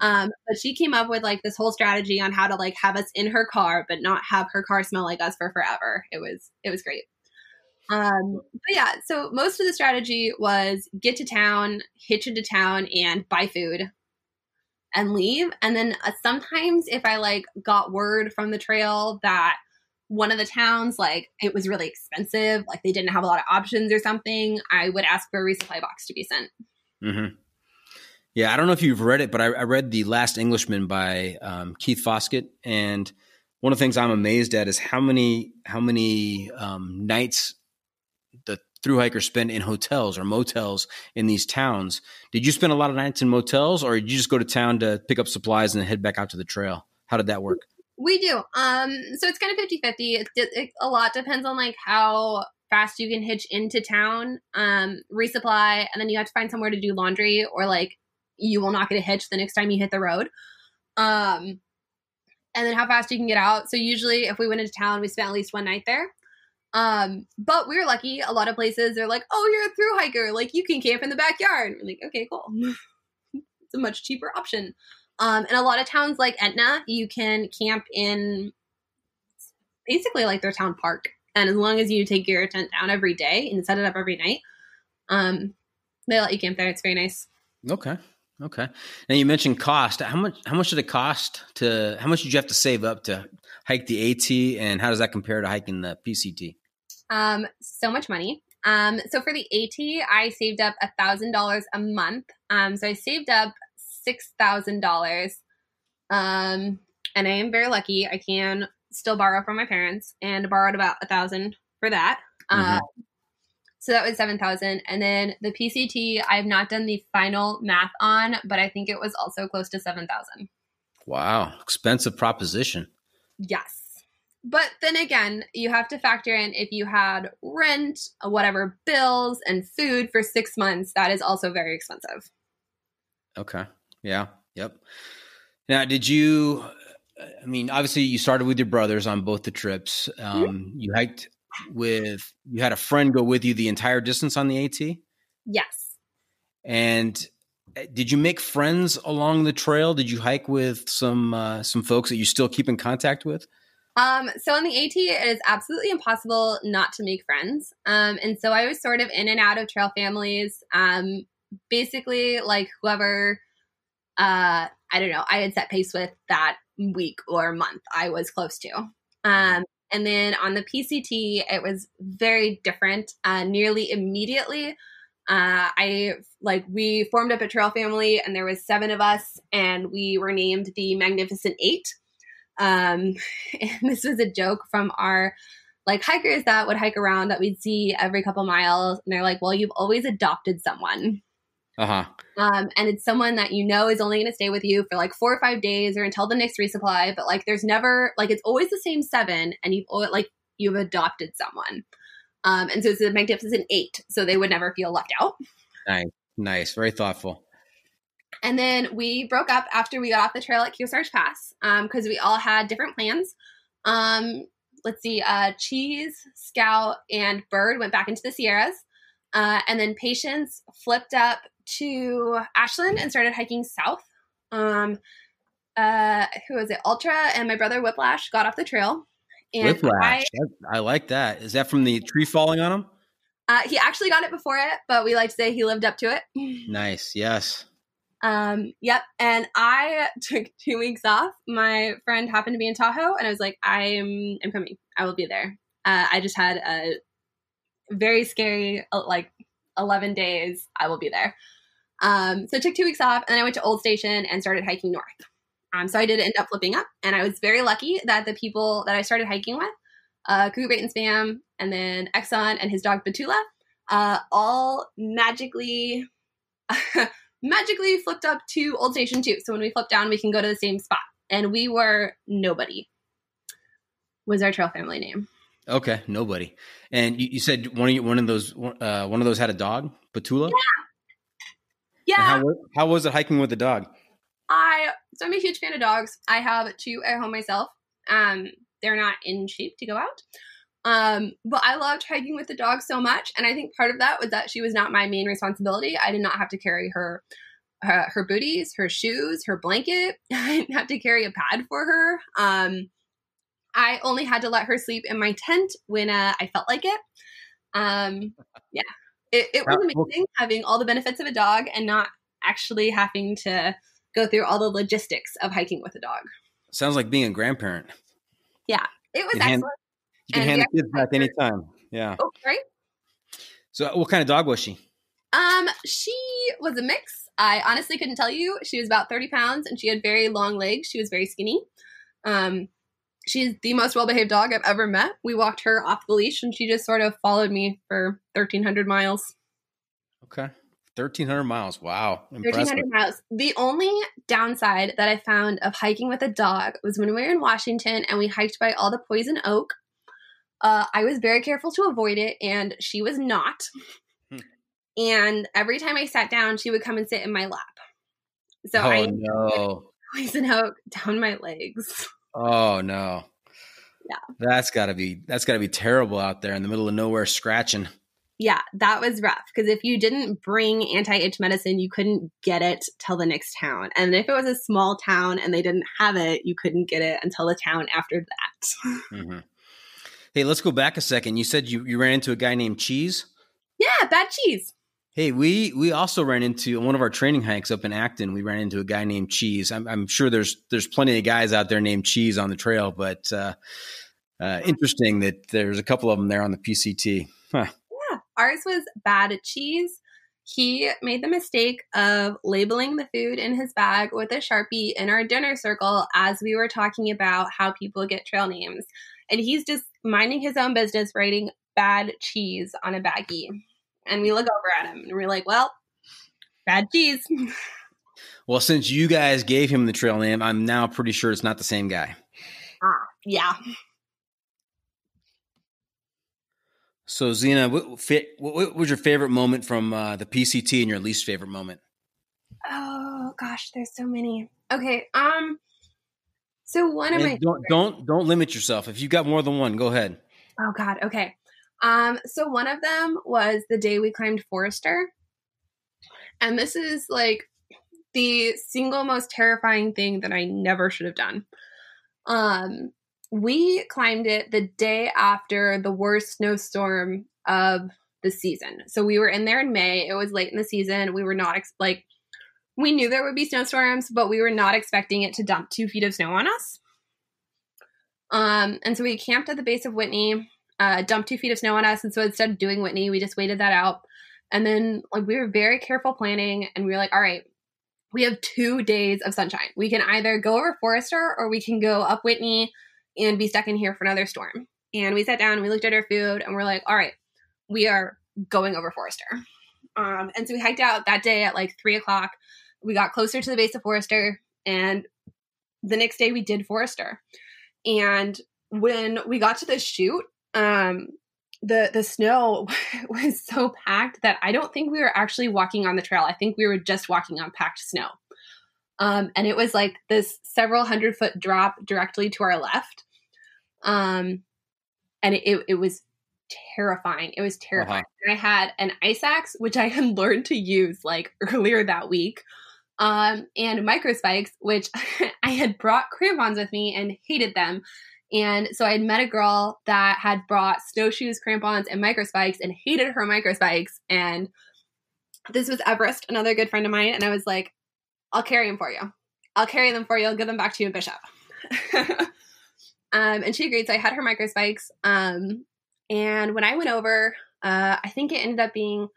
Um, but she came up with like this whole strategy on how to like have us in her car, but not have her car smell like us for forever. It was, it was great. Um, but yeah, so most of the strategy was get to town, hitch into town, and buy food and leave. And then uh, sometimes if I like got word from the trail that one of the towns like it was really expensive, like they didn't have a lot of options or something, I would ask for a resupply box to be sent. Mm-hmm. Yeah, I don't know if you've read it, but I, I read The Last Englishman by um, Keith Foskett, and one of the things I'm amazed at is how many how many um, nights the through hikers spend in hotels or motels in these towns. Did you spend a lot of nights in motels, or did you just go to town to pick up supplies and head back out to the trail? How did that work? We do. Um, so it's kind of 50 50. It, it, a lot depends on like how fast you can hitch into town, um, resupply, and then you have to find somewhere to do laundry, or like you will not get a hitch the next time you hit the road. Um, and then how fast you can get out. So usually, if we went into town, we spent at least one night there. Um, but we are lucky. A lot of places they're like, "Oh, you're a through hiker. Like you can camp in the backyard." We're like, "Okay, cool." *laughs* it's a much cheaper option. Um, and a lot of towns like Etna, you can camp in basically like their town park. And as long as you take your tent down every day and set it up every night, um, they let you camp there. It's very nice. Okay. Okay. Now you mentioned cost. How much? How much did it cost to? How much did you have to save up to hike the AT, and how does that compare to hiking the PCT? Um, so much money. Um, so for the AT, I saved up a thousand dollars a month. Um, so I saved up six thousand dollars Um, and I am very lucky. I can still borrow from my parents and borrowed about a thousand for that. Mhm. Uh, so that was 7,000. And then the PCT, I have not done the final math on, but I think it was also close to 7,000. Wow, expensive proposition. Yes. But then again, you have to factor in if you had rent, whatever bills, and food for six months, that is also very expensive. Okay. Yeah. Yep. Now, did you? I mean, obviously, you started with your brothers on both the trips. Um, You hiked with. You had a friend go with you the entire distance on the AT. Yes. And uh, did you make friends along the trail? Did you hike with some uh, some folks that you still keep in contact with? Um, so on the AT, it is absolutely impossible not to make friends. Um, and so I was sort of in and out of trail families. Um, basically, like whoever, uh, I don't know, I had set pace with that week or month I was close to. Um, and then on the PCT, it was very different. Uh, nearly immediately, uh, I like we formed up a trail family, and there was seven of us, and we were named the Magnificent Eight. Um, *laughs* and this was a joke from our like hikers that would hike around that we'd see every couple miles, and they're like, "Well, you've always adopted someone." Uh huh. Um, and it's someone that you know is only going to stay with you for like four or five days or until the next resupply. But like, there's never like it's always the same seven, and you've always like you've adopted someone. Um, and so it's a magnificent eight, so they would never feel left out. Nice. Nice. Very thoughtful. And then we broke up after we got off the trail at Kearsarge Pass because we all had different plans. Um, let's see, uh, Cheese, Scout, and Bird went back into the Sierras. Uh, and then Patience flipped up to Ashland and started hiking south. Um, uh, who was it? Ultra and my brother Whiplash got off the trail. And Whiplash. I, I like that. Is that from the tree falling on him? uh, he actually got it before it, but we like to say he lived up to it. Nice. Yes. Um, yep. And I *laughs* took two weeks off. My friend happened to be in Tahoe, and I was like, I'm I'm coming. I will be there. Uh, I just had a very scary uh, like eleven days. I will be there. Um, so I took two weeks off, and then I went to Old Station and started hiking north. Um, so I did end up flipping up, and I was very lucky that the people that I started hiking with, uh, Cougar Bait and Spam, and then Exxon and his dog Batula, uh, all magically *laughs* magically flipped up to Old Station 2. So when we flip down, we can go to the same spot. And we were nobody. Was our trail family name? Okay. Nobody. And you, you said one of you, one of those uh, one of those had a dog, Batula. Yeah, Yeah. how, how was it hiking with a dog? I so I'm a huge fan of dogs. I have two at home myself. Um, they're not in shape to go out. Um, but I loved hiking with the dog so much, and I think part of that was that she was not my main responsibility. I did not have to carry her, her, her booties, her shoes, her blanket. *laughs* I didn't have to carry a pad for her. Um, I only had to let her sleep in my tent when uh, I felt like it. Um, yeah, it, it was amazing having all the benefits of a dog and not actually having to go through all the logistics of hiking with a dog. Sounds like being a grandparent. Yeah, it was hand- excellent. You can And hand we the kids back anytime. Yeah. Oh, right. So, what kind of dog was she? Um, she was a mix. I honestly couldn't tell you. She was about 30 pounds and she had very long legs. She was very skinny. Um, she's the most well behaved dog I've ever met. We walked her off the leash and she just sort of followed me for 1,300 miles. Okay. 1,300 miles. Wow. Impressive. 1,300 miles. The only downside that I found of hiking with a dog was when we were in Washington and we hiked by all the poison oak. Uh, I was very careful to avoid it, and she was not. Hmm. and every time I sat down, she would come and sit in my lap. So oh, I no. *laughs* poison oak down my legs. Oh, no. Yeah. That's got to be that's got to be terrible out there in the middle of nowhere scratching. Yeah, that was rough because if you didn't bring anti itch medicine, you couldn't get it till the next town. And if it was a small town and they didn't have it, you couldn't get it until the town after that. hmm Hey, let's go back a second. You said you, you ran into a guy named Cheese. yeah, bad cheese. Hey, we we also ran into one of our training hikes up in Acton. We ran into a guy named Cheese. I'm, I'm sure there's there's plenty of guys out there named Cheese on the trail, but uh, uh, interesting that there's a couple of them there on the PCT. Huh. Yeah, ours was bad cheese. he made the mistake of labeling the food in his bag with a Sharpie in our dinner circle as we were talking about how people get trail names. And he's just minding his own business, writing bad cheese on a baggie. And we look over at him and we're like, well, bad cheese. *laughs* Well, since you guys gave him the trail name, I'm now pretty sure it's not the same guy. ah, yeah. So, Xena, what, what, what was your favorite moment from uh, the PCT and your least favorite moment? Oh gosh, there's so many. Okay, um, so one of And my don't don't don't limit yourself. If you've got more than one, go ahead. Oh God. Okay. Um, so one of them was the day we climbed Forester. And this is like the single most terrifying thing that I never should have done. Um, we climbed it the day after the worst snowstorm of the season. So we were in there in May. It was late in the season. We were not ex- like we knew there would be snowstorms, but we were not expecting it to dump two feet of snow on us. Um, and so we camped at the base of Whitney, uh, dumped two feet of snow on us. And so instead of doing Whitney, we just waited that out. And then like we were very careful planning and we were like, all right, we have two days of sunshine. We can either go over Forester or we can go up Whitney and be stuck in here for another storm. And we sat down, we looked at our food, and we're like, all right, we are going over Forester. Um, and so we hiked out that day at like three o'clock. We got closer to the base of Forester, and the next day we did Forester. And when we got to the chute, um, the the snow *laughs* was so packed that I don't think we were actually walking on the trail. I think we were just walking on packed snow. Um, and it was like this several hundred foot drop directly to our left. Um, and it, it, it was terrifying. It was terrifying. And I had an ice axe, which I had *laughs* learned to use like earlier that week, um, and micro spikes, which *laughs* I had brought crampons with me and hated them. And so I had met a girl that had brought snowshoes, crampons, and micro spikes and hated her micro spikes. And this was Everest, another good friend of mine. And I was like, I'll carry them for you. I'll carry them for you. I'll give them back to you in Bishop. *laughs* um, and she agreed. So I had her micro spikes. Um, and when I went over, uh, I think it ended up being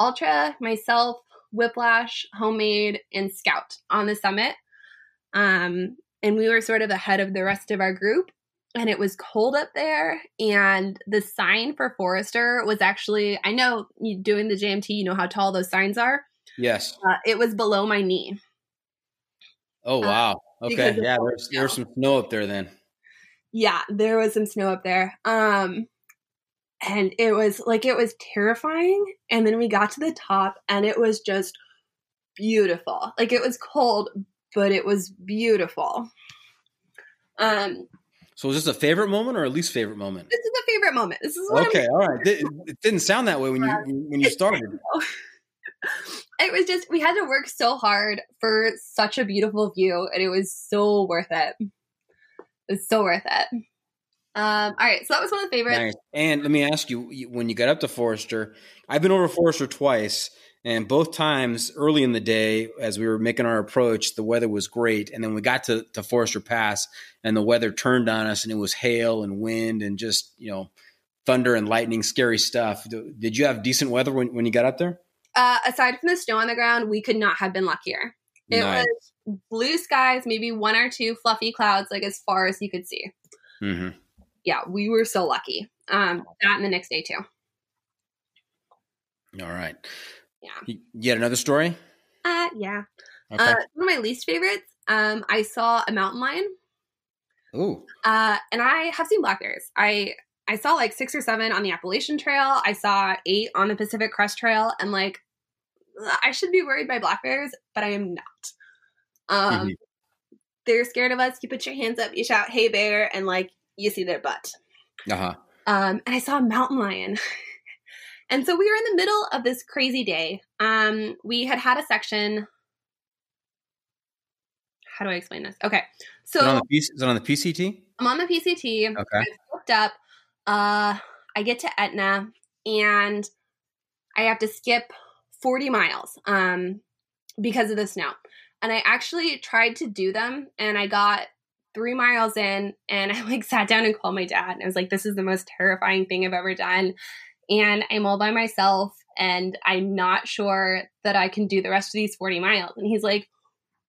Ultra, myself, Whiplash, Homemade, and Scout on the summit. Um, and we were sort of ahead of the rest of our group. And it was cold up there. And the sign for Forester was actually, I know you doing the JMT, you know how tall those signs are. Yes. Uh, it was below my knee. Oh Uh, wow. Okay. Yeah. the There's there's some snow up there then. yeah there was some snow up there um and it was like it was terrifying and then we got to the top and it was just beautiful like it was cold but it was beautiful um So is this a favorite moment or a least favorite moment? this is a favorite moment this is one Okay. All right. It, it didn't sound that way when you when you started. *laughs* it was just we had to work so hard for such a beautiful view and it was so worth it it was so worth it um all right so that was one of the favorites Nice. And let me ask you, when you got up to Forester, I've been over Forester twice, and both times early in the day, as we were making our approach, the weather was great, and then we got to, to Forester Pass, and the weather turned on us, and it was hail and wind and just you know thunder and lightning, scary stuff. Did you have decent weather when, when you got up there? uh, aside from the snow on the ground, we could not have been luckier. It Nice. was blue skies, maybe one or two fluffy clouds, like as far as you could see. hmm Yeah, we were so lucky. Um, that and the next day too. All right. Yeah. You another story? Uh, yeah. Okay. Uh, one of my least favorites. Um, I saw a mountain lion. Ooh. Uh, and I have seen black bears. I I saw like six or seven on the Appalachian Trail. I saw eight on the Pacific Crest Trail, and like I should be worried by black bears, but I am not. Um, Mhm. they're scared of us. You put your hands up, you shout "Hey bear," and like you see their butt. Uh huh. Um, and I saw a mountain lion. *laughs* and so we were in the middle of this crazy day. Um, we had had a section. How do I explain this? Okay, so Is, it on the, PC is it on the PCT? I'm on the PCT. Okay. I looked up. Uh, I get to Etna and I have to skip 40 miles um, because of the snow. And I actually tried to do them and I got three miles in and I like sat down and called my dad. And I was like, this is the most terrifying thing I've ever done. And I'm all by myself and I'm not sure that I can do the rest of these 40 miles. And he's like,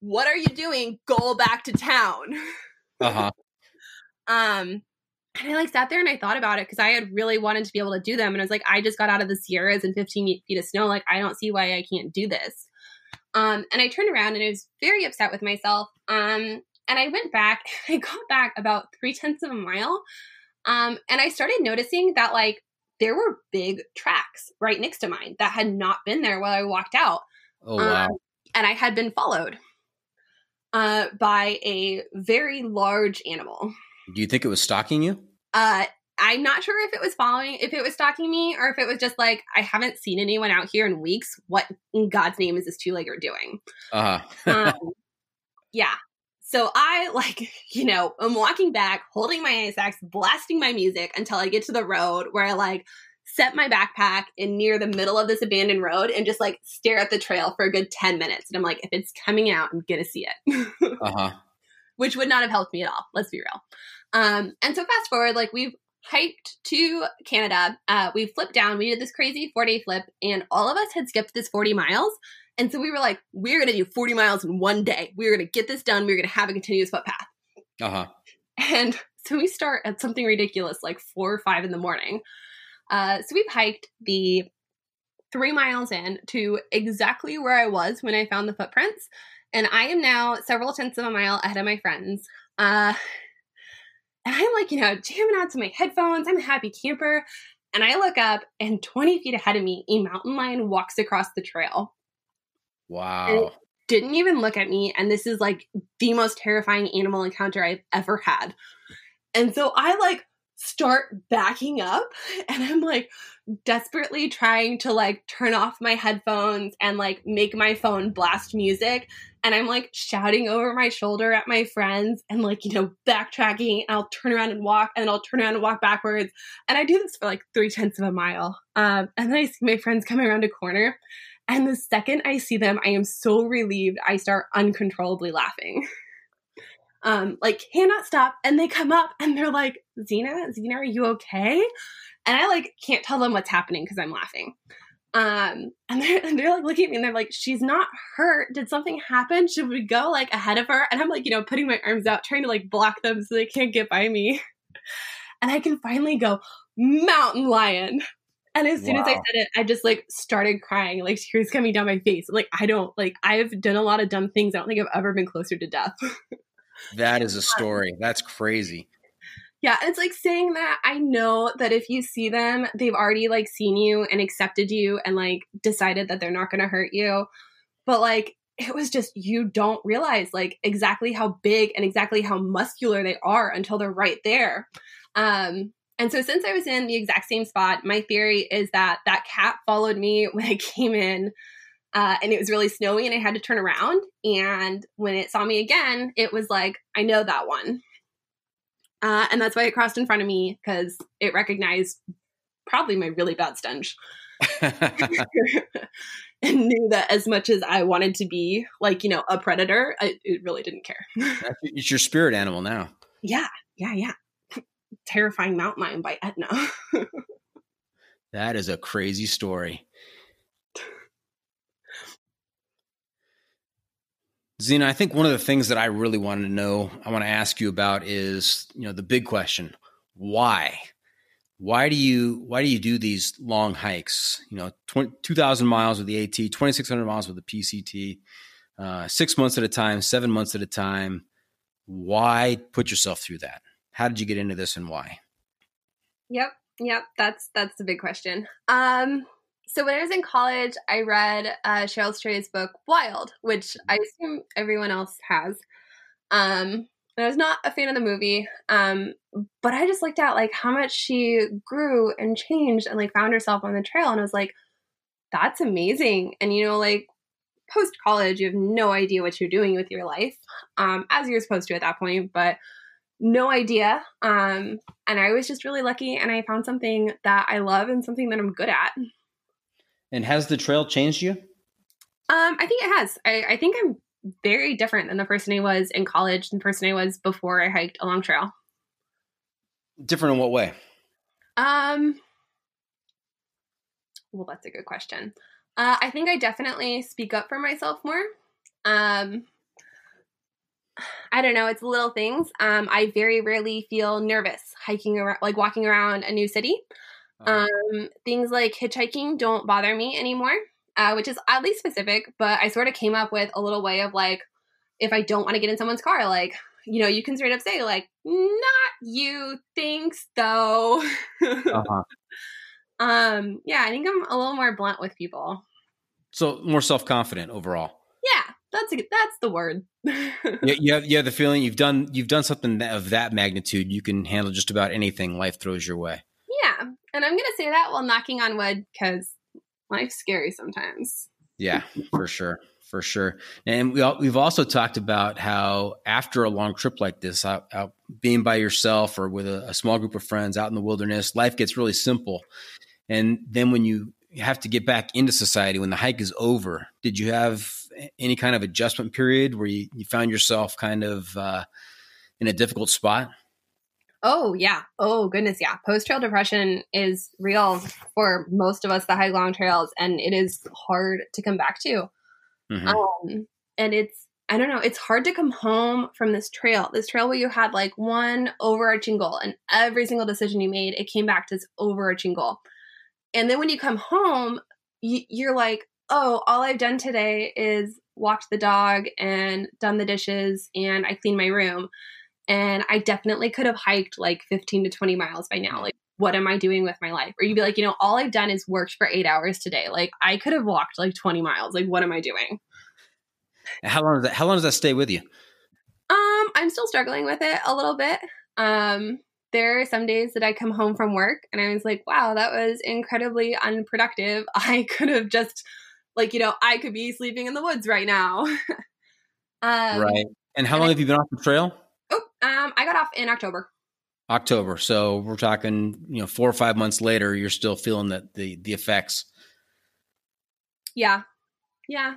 What are you doing? Go back to town. *laughs* Uh huh. Um, and I like sat there and I thought about it because I had really wanted to be able to do them. And I was like, I just got out of the Sierras and 15 feet of snow. Like, I don't see why I can't do this. Um, and I turned around and I was very upset with myself. Um, and I went back, *laughs* I got back about three tenths of a mile. Um, and I started noticing that like there were big tracks right next to mine that had not been there while I walked out. Oh wow. Um, and I had been followed uh, by a very large animal. Do you think it was stalking you? Uh, I'm not sure if it was following, if it was stalking me, or if it was just like I haven't seen anyone out here in weeks. What in God's name is this two legger doing? Uh huh. Um, *laughs* yeah. So I *laughs* like, you know, I'm walking back, holding my ice axe, blasting my music until I get to the road where I like set my backpack in near the middle of this abandoned road and just like stare at the trail for a good 10 minutes. And I'm like, if it's coming out, I'm gonna see it. *laughs* uh huh. Which would not have helped me at all. Let's be real. Um, and so fast forward, like we've hiked to Canada. Uh, we flipped down. We did this crazy four day flip, and all of us had skipped this 40 miles. And so we were like, we're going to do 40 miles in one day. We're going to get this done. We're going to have a continuous footpath. Uh huh. And so we start at something ridiculous, like four or five in the morning. Uh, so we've hiked the three miles in to exactly where I was when I found the footprints. And I am now several tenths of a mile ahead of my friends. Uh, and I'm like, you know, jamming out to my headphones. I'm a happy camper. And I look up, and 20 feet ahead of me, a mountain lion walks across the trail. Wow. Didn't even look at me. And this is like the most terrifying animal encounter I've ever had. And so I like start backing up *laughs* and I'm like desperately trying to like turn off my headphones and like make my phone blast music. And I'm like shouting over my shoulder at my friends and like, you know, backtracking. And I'll turn around and walk and I'll turn around and walk backwards. And I do this for like three tenths of a mile. Um, and then I see my friends coming around a corner. And the second I see them, I am so relieved. I start uncontrollably laughing. Um, like cannot stop, and they come up and they're like, "Xena, Xena, are you okay?" And I like can't tell them what's happening because I'm laughing. Um, and they're, and they're like looking at me and they're like, "She's not hurt. Did something happen? Should we go like ahead of her?" And I'm like, you know, putting my arms out, trying to like block them so they can't get by me. *laughs* And I can finally go, "Mountain lion." And as soon as I said it, I just like started crying, like tears coming down my face. Like I don't like I've done a lot of dumb things. I don't think I've ever been closer to death. *laughs* That is a story. That's crazy. yeah, it's like saying that I know that if you see them, they've already like seen you and accepted you and like decided that they're not going to hurt you. But like it was just you don't realize like exactly how big and exactly how muscular they are until they're right there. Um and so since I was in the exact same spot, my theory is that that cat followed me *laughs* when I came in uh, and it was really snowy and I had to turn around. And when it saw me again, it was like, I know that one. Uh, and that's why it crossed in front of me because it recognized probably my really bad stench *laughs* and knew that as much as I wanted to be like, you know, a predator, I, it really didn't care. *laughs* It's your spirit animal now. yeah, yeah, yeah. Terrifying mountain lion by Etna. *laughs* That is a crazy story. Xena, I think one of the things that I really wanted to know, I want to ask you about is, you know, the big question: why? Why do you why do you do these long hikes? You know, 2,000 miles with the AT, 2,600 miles with the PCT, uh, six months at a time, seven months at a time. Why put yourself through that? How did you get into this, and why? Yep, yep. That's that's the big question. Um, so when I was in college, I read uh, Cheryl Strayed's book Wild, which I assume everyone else has. Um, and I was not a fan of the movie, um, but I just looked at like how much she grew and changed and like found herself on the trail, and I was like, that's amazing. And you know, like post college, you have no idea what you're doing with your life, um, as you're supposed to at that point, but no idea. Um, and I was just really lucky, and I found something that I love and something that I'm good at. And has the trail changed you? Um, I think it has. I, I think I'm very different than the person I was in college and the person I was before I hiked a long trail. Different in what way? Um, well, that's a good question. Uh, I think I definitely speak up for myself more. Um, I don't know. It's little things. Um, I very rarely feel nervous hiking around, like walking around a new city. Uh, Um, things like hitchhiking don't bother me anymore, uh, which is oddly specific, but I sort of came up with a little way of like, if I don't want to get in someone's car, like, you know, you can straight up say, like, not you, thanks, though. *laughs* uh-huh. um, yeah, I think I'm a little more blunt with people. So more self confident overall. Yeah, that's a, that's the word. Have you have the feeling you've done you've done something of that magnitude. You can handle just about anything life throws your way. yeah, and I'm gonna say that while knocking on wood because life's scary sometimes. Yeah, for sure, for sure. And we all, we've also talked about how after a long trip like this, out, out being by yourself or with a, a small group of friends out in the wilderness, life gets really simple. And then when you have to get back into society, when the hike is over, did you have any kind of adjustment period where you, you found yourself kind of uh, in a difficult spot? Oh yeah. Oh goodness, yeah. Post trail depression is real for most of us that hike long trails, and it is hard to come back to. Mhm. Um, and it's I don't know, it's hard to come home from this trail. This trail where you had like one overarching goal, and every single decision you made, it came back to this overarching goal. And then when you come home, you, you're like, oh, all I've done today is walked the dog and done the dishes, and I cleaned my room. And I definitely could have hiked like 15 to 20 miles by now. Like, what am I doing with my life? Or you'd be like, you know, all I've done is worked for eight hours today. Like, I could have walked like 20 miles. Like, what am I doing? How long does that How long does that stay with you? Um, I'm still struggling with it a little bit. Um, there are some days that I come home from work and I was like, wow, that was incredibly unproductive. *laughs* I could have just, like, you know, I could be sleeping in the woods right now. *laughs* um, right. And how and long I- have you been off the trail? Oh, um, I got off in October. October. So we're talking, you know, four or five months later, you're still feeling that the the effects. Yeah. Yeah.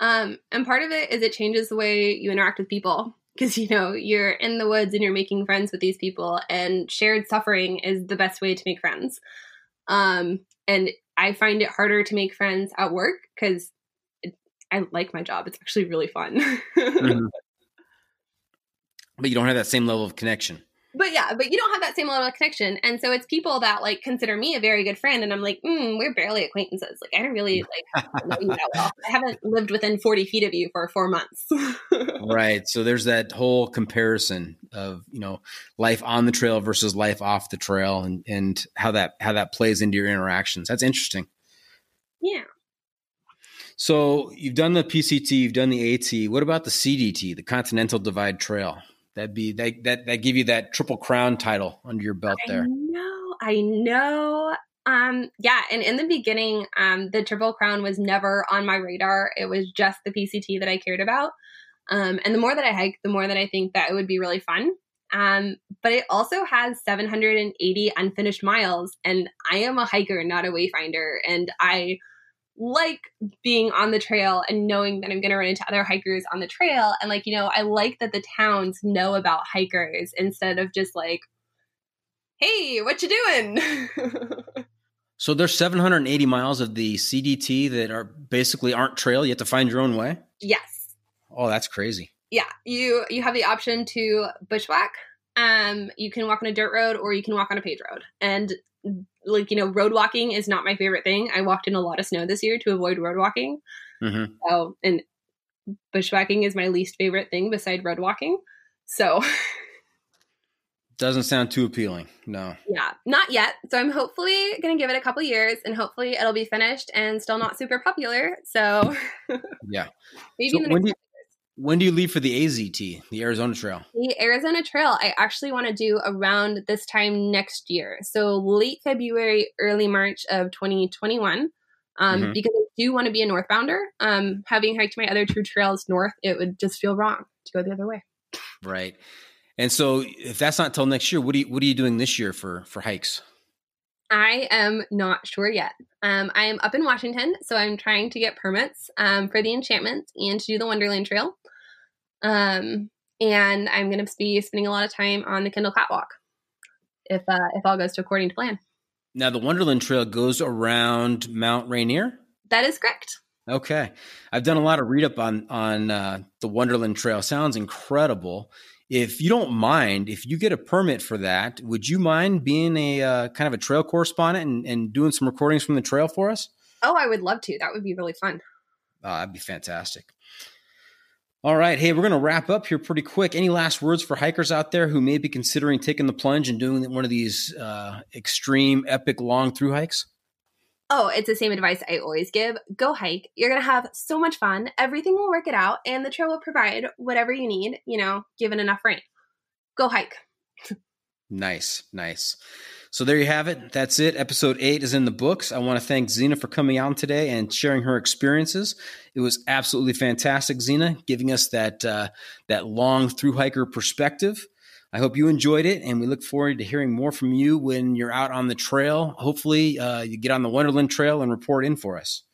Um, and part of it is it changes the way you interact with people *laughs* because you know you're in the woods and you're making friends with these people and shared suffering is the best way to make friends. Um, and I find it harder to make friends at work because I like my job. It's actually really fun. *laughs* But you don't have that same level of connection. But yeah, but you don't have that same level of connection. And so it's people that like consider me a very good friend. And I'm like, mm, we're barely acquaintances. Like, I don't really like know you that well. I haven't lived within 40 feet of you for four months. *laughs* Right. So there's that whole comparison of, you know, life on the trail versus life off the trail and, and how that how that plays into your interactions. That's interesting. yeah. So you've done the PCT, you've done the AT. What about the CDT, the Continental Divide Trail? That'd be that that that give you that triple crown title under your belt there. I know. I know. Um, yeah, and in the beginning, um, the Triple Crown was never on my radar. It was just the PCT that I cared about. Um, and the more that I hike, the more that I think that it would be really fun. Um, but it also has 780 unfinished miles, and I am a hiker, not a wayfinder, and I like being on the trail and knowing that I'm going to run into other hikers on the trail. And like, you know, I like that the towns know about hikers instead of just like, hey, what you doing? *laughs* So there's 780 miles of the CDT that are basically aren't trail. You have to find your own way. yes. Oh, that's crazy. Yeah. You you have the option to bushwhack. Um, you can walk on a dirt road or you can walk on a paved road. And like, you know, road walking is not my favorite thing. I walked in a lot of snow this year to avoid road walking. hmm So and bushwhacking is my least favorite thing beside road walking. So *laughs* Doesn't sound too appealing. No. yeah, not yet. So I'm hopefully gonna give it a couple years and hopefully it'll be finished and still not super popular. So *laughs* Yeah. maybe So in the next when do you leave for the AZT, the Arizona Trail? The Arizona Trail, I actually want to do around this time next year. So late February, early March of 2021. Um, Mhm. Because I do want to be a northbounder. Um, having hiked my other two trails north, it would just feel wrong to go the other way. Right. And so if that's not till next year, what are you what are you doing this year for for hikes? I am not sure yet. Um, I am up in Washington, so I'm trying to get permits um, for the enchantment and to do the Wonderland Trail. Um, and I'm going to be spending a lot of time on the Kendall Katwalk if uh, if all goes to according to plan. Now, the Wonderland Trail goes around Mount Rainier. That is correct. Okay, I've done a lot of read up on on uh, the Wonderland Trail. Sounds incredible. If you don't mind, if you get a permit for that, would you mind being a uh, kind of a trail correspondent and, and doing some recordings from the trail for us? Oh, I would love to. That would be really fun. Oh, that'd be fantastic. All right. Hey, we're going to wrap up here pretty quick. Any last words for hikers out there who may be considering taking the plunge and doing one of these uh, extreme, epic, long through hikes? Oh, it's the same advice I always give. Go hike. You're going to have so much fun. Everything will work it out, and the trail will provide whatever you need, you know, given enough rain. Go hike. *laughs* nice, nice. So there you have it. That's it. Episode eight is in the books. I want to thank Xena for coming on today and sharing her experiences. It was absolutely fantastic, Xena, giving us that uh, that long through hiker perspective. I hope you enjoyed it, and we look forward to hearing more from you when you're out on the trail. Hopefully, uh, you get on the Wonderland Trail and report in for us.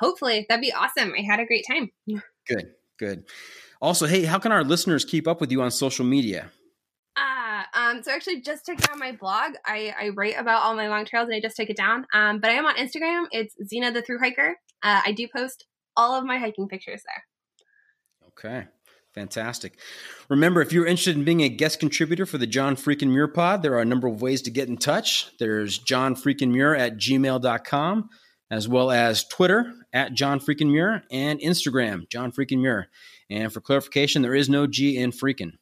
Hopefully, that'd be awesome. I had a great time. Good, good. Also, hey, how can our listeners keep up with you on social media? Um, so I actually just took down my blog. I, I write about all my long trails and I just took it down. Um, but I am on Instagram. It's Xena the Thru Hiker. Uh, I do post all of my hiking pictures there. Okay. Fantastic. Remember, if you're interested in being a guest contributor for the John Freakin' Muir Pod, there are a number of ways to get in touch. There's John Freakin' Muir at gmail.com, as well as Twitter at John Freakin' Muir and Instagram, John Freakin' Muir. And for clarification, there is no G in Freakin'.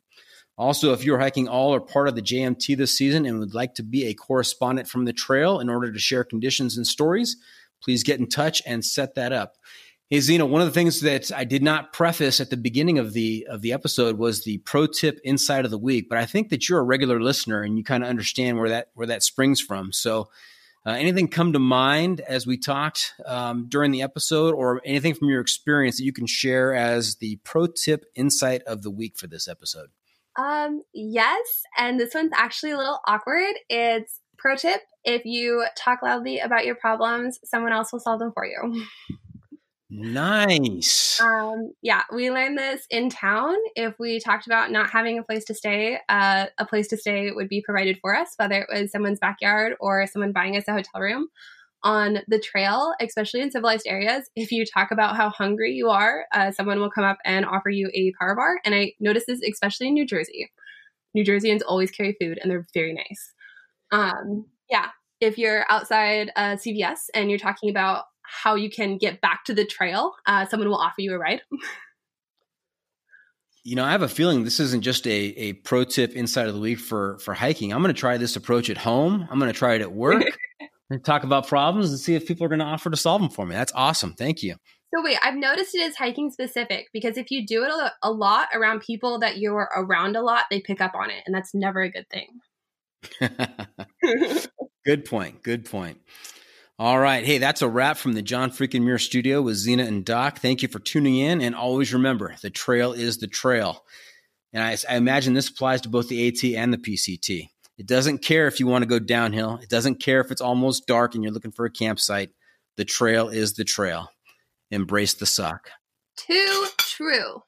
Also, if you're hiking all or part of the JMT this season and would like to be a correspondent from the trail in order to share conditions and stories, please get in touch and set that up. Hey Xena, one of the things that I did not preface at the beginning of the of the episode was the pro tip insight of the week, but I think that you're a regular listener and you kind of understand where that where that springs from. So, uh, anything come to mind as we talked um, during the episode, or anything from your experience that you can share as the pro tip insight of the week for this episode? Um, yes, and this one's actually a little awkward. It's pro tip if you talk loudly about your problems, someone else will solve them for you. Nice. Um, yeah, we learned this in town. If we talked about not having a place to stay, uh, a place to stay would be provided for us, whether it was someone's backyard or someone buying us a hotel room on the trail, especially in civilized areas, if you talk about how hungry you are, uh, someone will come up and offer you a power bar. And I notice this especially in New Jersey. New Jerseyans always carry food and they're very nice. Um, yeah, if you're outside uh, CVS and you're talking about how you can get back to the trail, uh, someone will offer you a ride. *laughs* you know, I have a feeling this isn't just a, a pro tip inside of the week for for hiking. I'm going to try this approach at home. I'm going to try it at work. *laughs* and talk about problems and see if people are going to offer to solve them for me. That's awesome. Thank you. So wait, I've noticed it is hiking specific because if you do it a, lot around people that you're around a lot, they pick up on it, and that's never a good thing. *laughs* good point. Good point. All right. Hey, that's a wrap from the John Freakin' Muir studio with Xena and Doc. Thank you for tuning in. And always remember the trail is the trail. And I, I imagine this applies to both the AT and the PCT. It doesn't care if you want to go downhill. It doesn't care if it's almost dark and you're looking for a campsite. The trail is the trail. Embrace the suck. Too true.